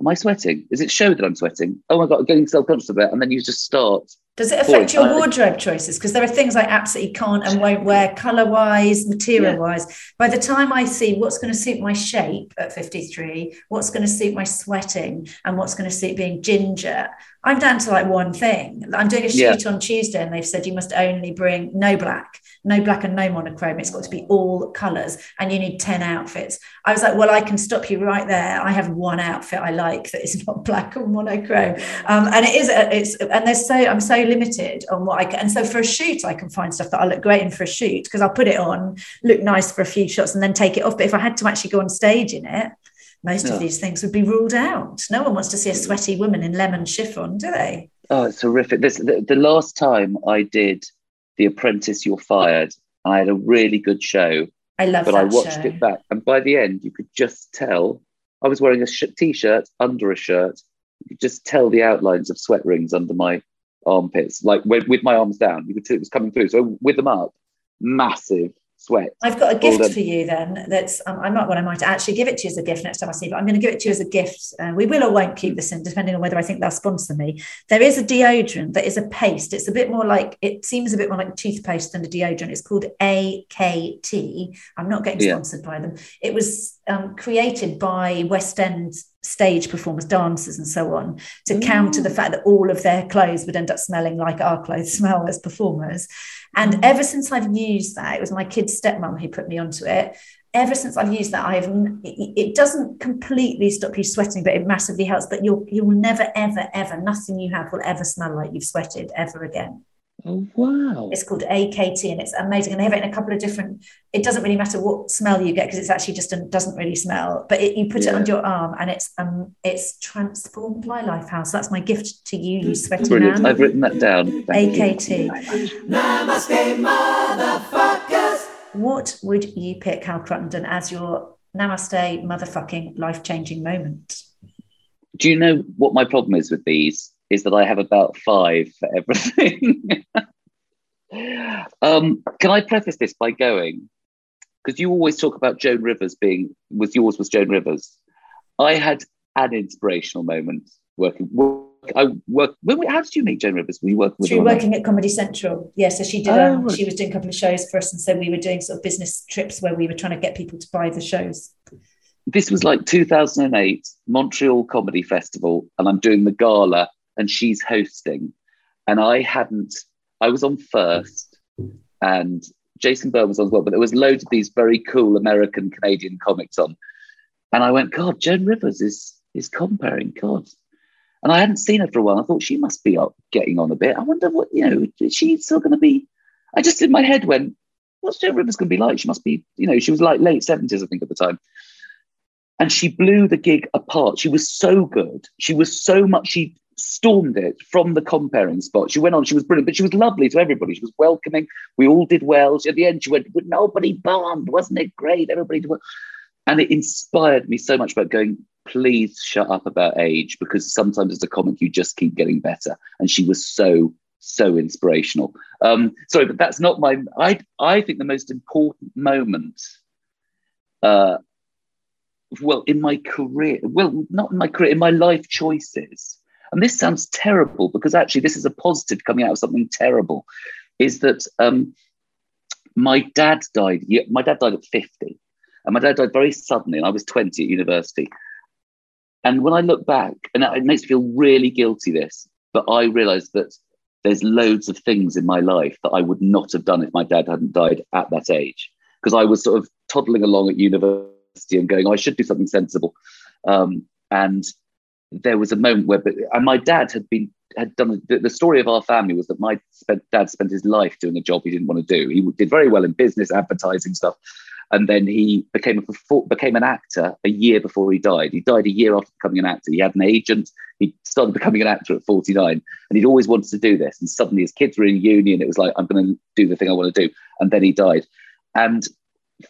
am I sweating is it show that I'm sweating oh my god I'm getting self-conscious about it and then you just start Does it affect your wardrobe choices? Because there are things I absolutely can't and won't wear color wise, material wise. By the time I see what's going to suit my shape at 53, what's going to suit my sweating, and what's going to suit being ginger, I'm down to like one thing. I'm doing a Yeah. shoot on Tuesday and they've said you must only bring no black, no black and no monochrome. It's got to be all colors and you need 10 outfits. I was like, well, I can stop you right there. I have one outfit I like that is not black or monochrome. Um, and it is, it's, and there's so, I'm so limited on what I can. And so for a shoot, I can find stuff that I look great in for a shoot because I'll put it on, look nice for a few shots and then take it off. But if I had to actually go on stage in it, most of these things would be ruled out. No one wants to see a sweaty woman in lemon chiffon, do they? oh it's horrific this the, the last time I did The Apprentice You're Fired. I had a really good show I love but I watched show. it back. And by the end you could just tell I was wearing a sh- t-shirt under a shirt. You could just tell the outlines of sweat rings under my armpits like with, with my arms down. You could see it was coming through. So with them up massive sweat. I've got a gift for you then. That's um, I might well I might actually give it to you as a gift next time I see you. But I'm going to give it to you as a gift. Uh, we will or won't keep this in, depending on whether I think they'll sponsor me. There is a deodorant that is a paste. It's a bit more like it seems a bit more like toothpaste than a deodorant. It's called AKT. I'm not getting Yeah. sponsored by them. It was um, created by West End stage performers, dancers, and so on to counter the fact that all of their clothes would end up smelling like our clothes smell as performers. And ever since I've used that, it was my kid's stepmom who put me onto it. Ever since I've used that, I've it doesn't completely stop you sweating, but it massively helps. But you'll you'll never, ever, ever, nothing you have will ever smell like you've sweated ever again. Oh wow! It's called AKT and it's amazing. And they have it in a couple of different, it doesn't really matter what smell you get because it's actually just a, doesn't really smell. But it, you put it Yeah. under your arm and it's um it's transformed my life house. That's my gift to you, you sweaty Brilliant. man. I've written that down. Thank. AKT. Namaste, motherfuckers. What would you pick, Hal Cruttenden, as your namaste motherfucking life changing moment? Do you know what my problem is with these? Is that I have about five for everything. um, can I preface this by going? Because you always talk about Joan Rivers being was yours was Joan Rivers. I had an inspirational moment working. Work, I work. When we, how did you meet Joan Rivers? Were you working with She was working at Comedy Central. Yeah, so she did. Oh, Um, right. She was doing a couple of shows for us, and so we were doing sort of business trips where we were trying to get people to buy the shows. this was like 2008 Montreal Comedy Festival, and I'm doing the gala, and she's hosting. And I hadn't, I was on first, and Jason Byrne was on as well, but there was loads of these very cool American Canadian comics on. And I went, God, Joan Rivers is is comparing, God. And I hadn't seen her for a while. I thought she must be up getting on a bit. I wonder what, you know, is she still going to be? I just in my head went, what's Joan Rivers going to be like? She must be, you know, she was like late 70s, I think, at the time and she blew the gig apart. She was so good. She was so much. She stormed it from the comparing spot. She went on. She was brilliant, but she was lovely to everybody. She was welcoming. We all did well. She, at the end, she went, "But nobody bombed. Wasn't it great? Everybody did well." And it inspired me so much about going. Please shut up about age because sometimes as a comic you just keep getting better. And she was so so inspirational. Um, sorry, but that's not my. I I think the most important moment. Uh, well in my career well not in my career in my life choices and this sounds terrible because actually this is a positive coming out of something terrible is that um, my dad died my dad died at 50 and my dad died very suddenly and i was 20 at university and when i look back and it makes me feel really guilty this but i realized that there's loads of things in my life that i would not have done if my dad hadn't died at that age because i was sort of toddling along at university and going, oh, I should do something sensible. Um, and there was a moment where, and my dad had been had done the, the story of our family was that my spent, dad spent his life doing a job he didn't want to do. He did very well in business, advertising stuff, and then he became a became an actor a year before he died. He died a year after becoming an actor. He had an agent. He started becoming an actor at 49, and he'd always wanted to do this. And suddenly his kids were in uni, and it was like, I'm going to do the thing I want to do. And then he died. And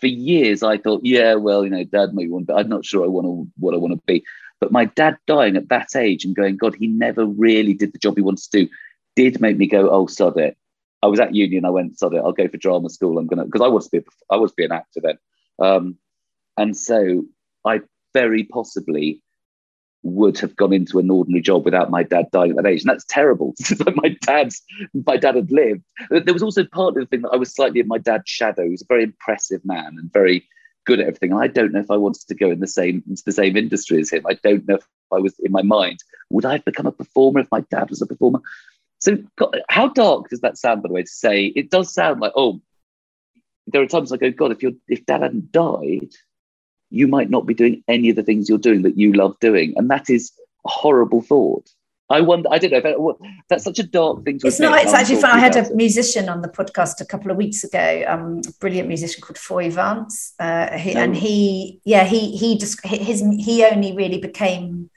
for years I thought, yeah, well, you know, dad may want, but I'm not sure I want to what I want to be. But my dad dying at that age and going, God, he never really did the job he wanted to do, did make me go, oh, sod it. I was at uni and I went, sod it, I'll go for drama school. I'm gonna because I was to be I to be an actor then. Um, and so I very possibly would have gone into an ordinary job without my dad dying at that age. And that's terrible. My dad's my dad had lived. There was also part of the thing that I was slightly in my dad's shadow. He was a very impressive man and very good at everything. And I don't know if I wanted to go in the same into the same industry as him. I don't know if I was in my mind, would I have become a performer if my dad was a performer? So God, how dark does that sound, by the way, to say it does sound like, oh, there are times I go, God, if your if dad hadn't died, you might not be doing any of the things you're doing that you love doing. And that is a horrible thought. I wonder, I don't know, that, that's such a dark thing to It's admit not. It's I'm actually fun. I had a musician on the podcast a couple of weeks ago. Um, a brilliant musician called Foy Vance, uh, he, and Oh. he, yeah, he he just his he only really became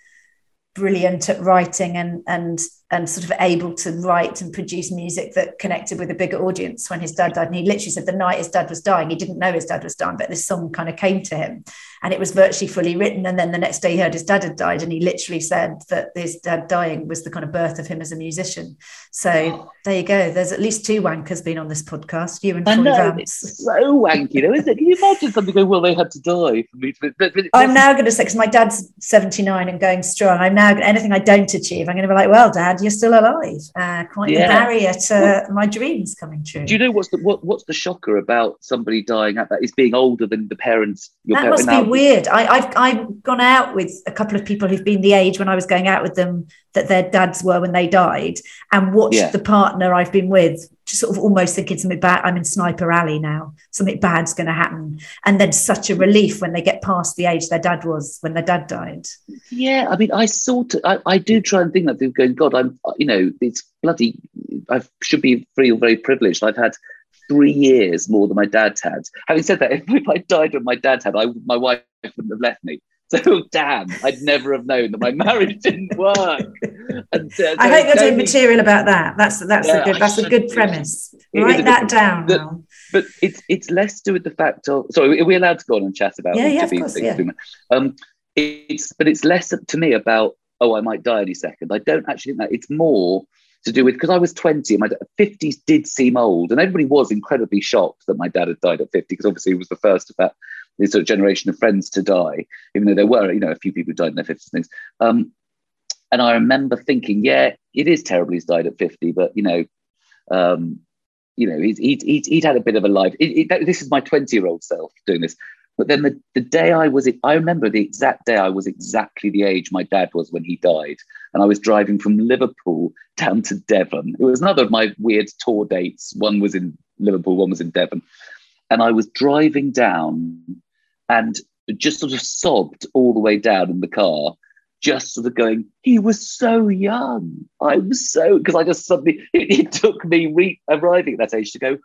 brilliant at writing and and and sort of able to write and produce music that connected with a bigger audience when his dad died. And he literally said the night his dad was dying, he didn't know his dad was dying, but this song kind of came to him and it was virtually fully written. And then the next day he heard his dad had died, and he literally said that his dad dying was the kind of birth of him as a musician. So oh. there you go. There's at least two wankers been on this podcast. You and Foy Vance. so wanky, though, isn't it? Can you imagine somebody going, "Well, they had to die for me to." But, but I'm now going to say, because my dad's 79 and going strong. I'm now anything I don't achieve, I'm going to be like, "Well, Dad, you're still alive." Uh, quite yeah. the barrier to well, my dreams coming true. Do you know what's the what, what's the shocker about somebody dying at that? Is being older than the parents. Your that must be weird. I, I've I've gone out with a couple of people who've been the age when I was going out with them that their dads were when they died, and watched yeah. the partner I've been with just sort of almost thinking something bad. I'm in Sniper Alley now. Something bad's going to happen, and then such a relief when they get past the age their dad was when their dad died. Yeah, I mean, I sort of, I, I do try and think that they're going, God, I'm, you know, it's bloody. I should be feel very privileged. I've had three years more than my dad's had. Having said that, if, if I died when my dad had, I, my wife wouldn't have left me. So damn, I'd never have known that my marriage didn't work. And, uh, I hope you're doing material about that. That's that's yeah, a good that's a good premise. Write that down. The, but it's it's less to do with the fact of sorry, are we allowed to go on and chat about yeah, yeah, of course, yeah. Um, it's but it's less to me about oh I might die any second. I don't actually think that. It's more to do with because I was 20 and my 50s did seem old, and everybody was incredibly shocked that my dad had died at 50 because obviously he was the first of that this sort of generation of friends to die, even though there were you know a few people who died in their 50s things. Um, and I remember thinking, yeah, it is terrible he's died at 50, but you know, um, you know, he's, he's, he's, he'd had a bit of a life. It, it, this is my 20 year old self doing this. But then the, the day I was, I remember the exact day I was exactly the age my dad was when he died. And I was driving from Liverpool down to Devon. It was another of my weird tour dates. One was in Liverpool, one was in Devon. And I was driving down and just sort of sobbed all the way down in the car, just sort of going, he was so young. I was so, because I just suddenly, it, it took me re- arriving at that age to go,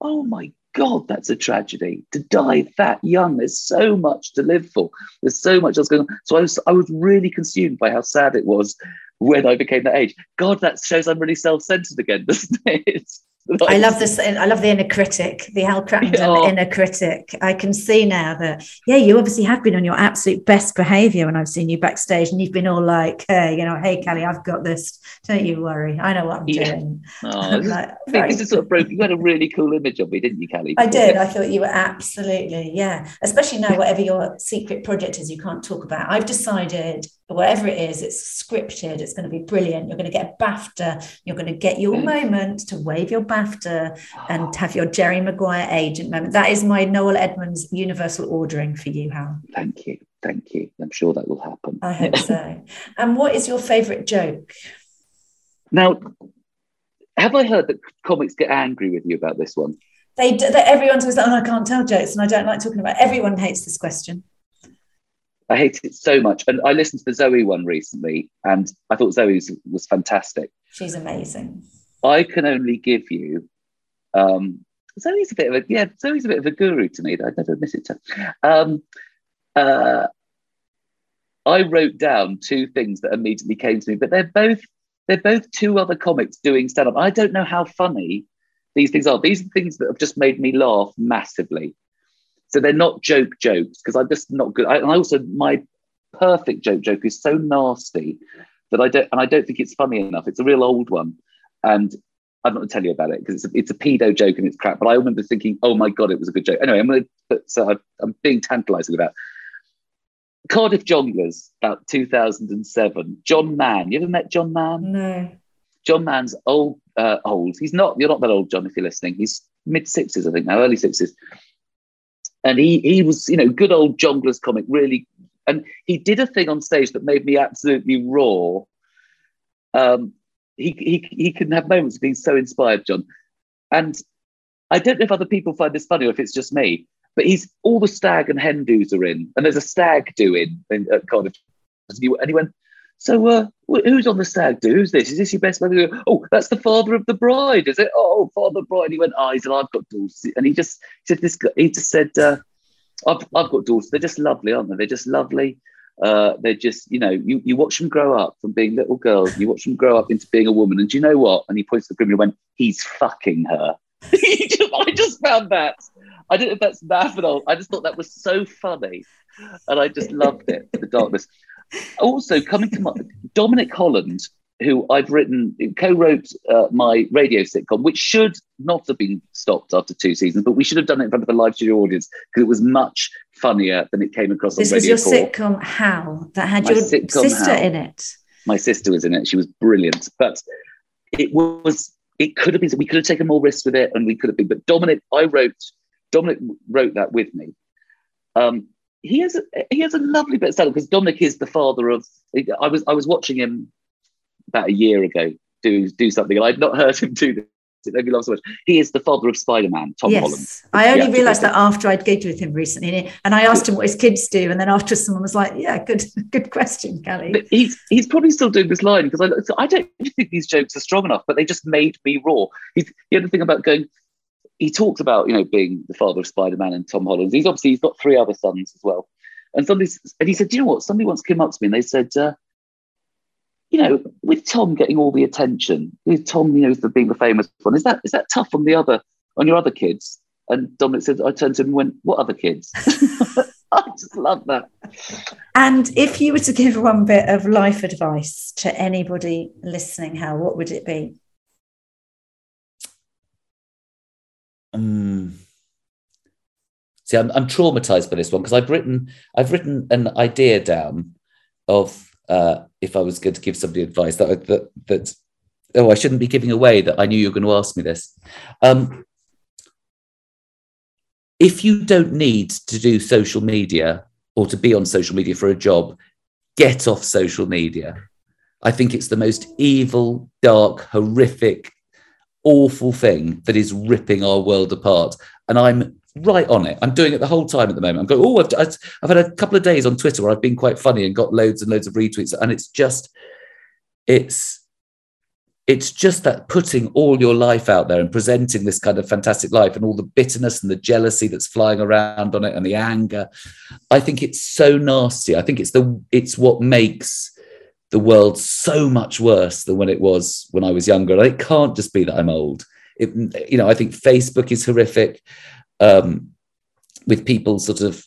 oh my God, that's a tragedy to die that young. There's so much to live for. There's so much else going on. So I was, I was really consumed by how sad it was when I became that age. God, that shows I'm really self-centered again, doesn't it? I love this. I love the inner critic, the Hal Cruttenden oh. inner critic. I can see now that, yeah, you obviously have been on your absolute best behavior when I've seen you backstage, and you've been all like, hey, you know, hey, Cally, I've got this. Don't you worry. I know what I'm yeah. doing. Oh, like, I think this is sort of broke. You had a really cool image of me, didn't you, Cally? I did. I thought you were absolutely, yeah. Especially now, whatever your secret project is, you can't talk about. I've decided whatever it is, it's scripted, it's going to be brilliant. You're going to get a BAFTA, you're going to get your mm. moment to wave your BAFTA and have your Jerry Maguire agent moment. That is my Noel Edmonds universal ordering for you, Hal. Thank you. Thank you. I'm sure that will happen. I hope so. and what is your favourite joke? Now, have I heard that comics get angry with you about this one? They, they everyone's always like, oh, I can't tell jokes, and I don't like talking about. It. Everyone hates this question. I hate it so much. And I listened to the Zoe one recently, and I thought Zoe was fantastic. She's amazing. I can only give you. Um, Zoe's a bit of a yeah. Zoe's a bit of a guru to me. I'd never miss it to. Um, uh, I wrote down two things that immediately came to me, but they're both they're both two other comics doing stand up. I don't know how funny these things are. These are things that have just made me laugh massively. So they're not joke jokes because I'm just not good. I, and I also my perfect joke joke is so nasty that I don't and I don't think it's funny enough. It's a real old one, and I'm not going to tell you about it because it's a, it's a pedo joke and it's crap. But I remember thinking, oh my god, it was a good joke. Anyway, I'm going to so I, I'm being tantalising about. Cardiff Jongleurs, about 2007. John Mann. You ever met John Mann? No. John Mann's old. Uh, old. He's not. You're not that old, John. If you're listening, he's mid sixties, I think now, early sixties and he he was you know good old jongleurs comic really. And he did a thing on stage that made me absolutely raw. Um he he, he can have moments of being so inspired john. And i don't know if other people find this funny or if it's just me but he's all the stag and hen do's are in and there's a stag do in, at cardiff. And he went so, uh, who's on the stag do? Who's this? Is this your best man? Oh, that's the father of the bride, is it? Oh, father bride. He went, he said, I've got daughters. And he just said, this. He just said, uh, I've, I've got daughters. They're just lovely, aren't they? They're just lovely. Uh, they're just, you know, you, you watch them grow up from being little girls, you watch them grow up into being a woman. And do you know what? And he points to the criminal and went, he's fucking her. I just found that. I don't know if that's national. I just thought that was so funny. And I just loved it, the darkness. Also, coming to my, Dominic Holland, who I've written, co-wrote uh, my radio sitcom, which should not have been stopped after two seasons, but we should have done it in front of a live studio audience because it was much funnier than it came across this on Radio was your 4. sitcom Hal that had My your sister Hal. in it. My sister was in it; she was brilliant. But it was, it could have been. We could have taken more risks with it, and we could have been. But Dominic, I wrote, Dominic wrote that with me. Um, he has, a, he has a lovely bit of style because Dominic is the father of. I was, I was watching him about a year ago do do something, and I'd not heard him do this. It made me laugh so much. He is the father of Spider-Man, Tom yes, Holland. I only Yeah. realised that after I'd gigged with him recently, and I asked him what his kids do, and then after someone was like, "Yeah, good, good question, Cally." But he's he's probably still doing this line because I I don't think these jokes are strong enough, but they just made me raw. He's the other thing about going. He talks about you know being the father of Spider Man and Tom Holland. He's obviously he's got three other sons as well. And somebody and he said, "Do you know what? Somebody once came up to me and they said, uh, you know, with Tom getting all the attention, with Tom, you know, being the famous one, is that is that tough on the other on your other kids?" And Dominic said, "I turned to him and went, what other kids?" I just love that. And if you were to give one bit of life advice to anybody listening, how what would it be? See, I'm, I'm traumatized by this one because I've written I've written an idea down of uh, if I was going to give somebody advice that that that oh I shouldn't be giving away that I knew you were going to ask me this. Um, if you don't need to do social media or to be on social media for a job, get off social media. I think it's the most evil, dark, horrific, awful thing that is ripping our world apart. And I'm right on it. I'm doing it the whole time at the moment. I'm going, oh, I've, I've had a couple of days on Twitter where I've been quite funny and got loads and loads of retweets. And it's just, it's, it's just that putting all your life out there and presenting this kind of fantastic life and all the bitterness and the jealousy that's flying around on it and the anger. I think it's so nasty. I think it's the it's what makes the world so much worse than when it was when I was younger. And it can't just be that I'm old. It, you know, I think Facebook is horrific um, with people sort of,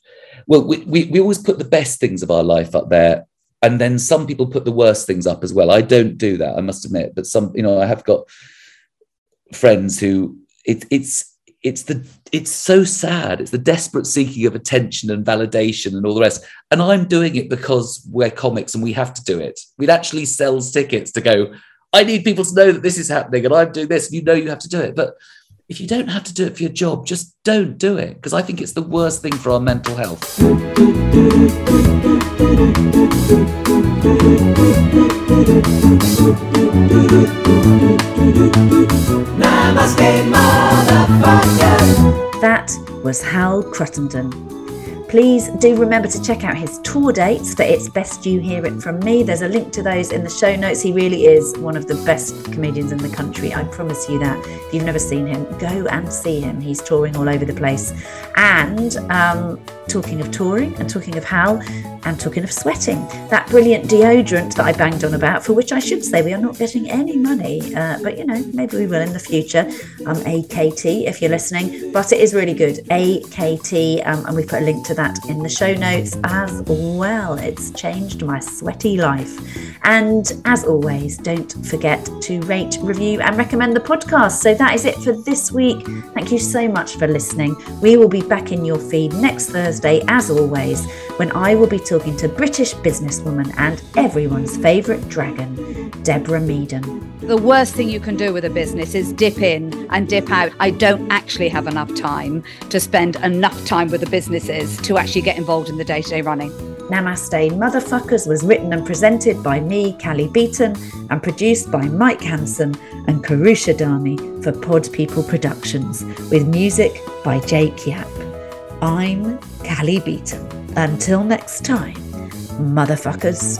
well, we, we, we always put the best things of our life up there. And then some people put the worst things up as well. I don't do that, I must admit. But some, you know, I have got friends who it, it's it's the it's so sad. It's the desperate seeking of attention and validation and all the rest. And I'm doing it because we're comics and we have to do it. We'd actually sell tickets to go. I need people to know that this is happening and I'm doing this. And you know you have to do it. But if you don't have to do it for your job, just don't do it because I think it's the worst thing for our mental health. Namaste, motherfucker. That was Hal Cruttenden. Please do remember to check out his tour dates for It's Best You Hear It From Me. There's a link to those in the show notes. He really is one of the best comedians in the country. I promise you that. If you've never seen him, go and see him. He's touring all over the place. And um, talking of touring and talking of Hal and talking of sweating, that brilliant deodorant that I banged on about, for which I should say we are not getting any money, uh, but you know, maybe we will in the future. Um, AKT, if you're listening, but it is really good. AKT, um, and we put a link to that in the show notes as well. It's changed my sweaty life. And as always, don't forget to rate, review, and recommend the podcast. So that is it for this week. Thank you so much for listening. We will be back in your feed next Thursday, as always, when I will be talking to British businesswoman and everyone's favourite dragon, Deborah Meaden. The worst thing you can do with a business is dip in and dip out. I don't actually have enough time to spend enough time with the businesses to actually get involved in the day to day running. Namaste Motherfuckers was written and presented by me, Cally Beaton, and produced by Mike Hansen and Karusha Dami for Pod People Productions, with music by Jake Yap. I'm Cally Beaton. Until next time, motherfuckers.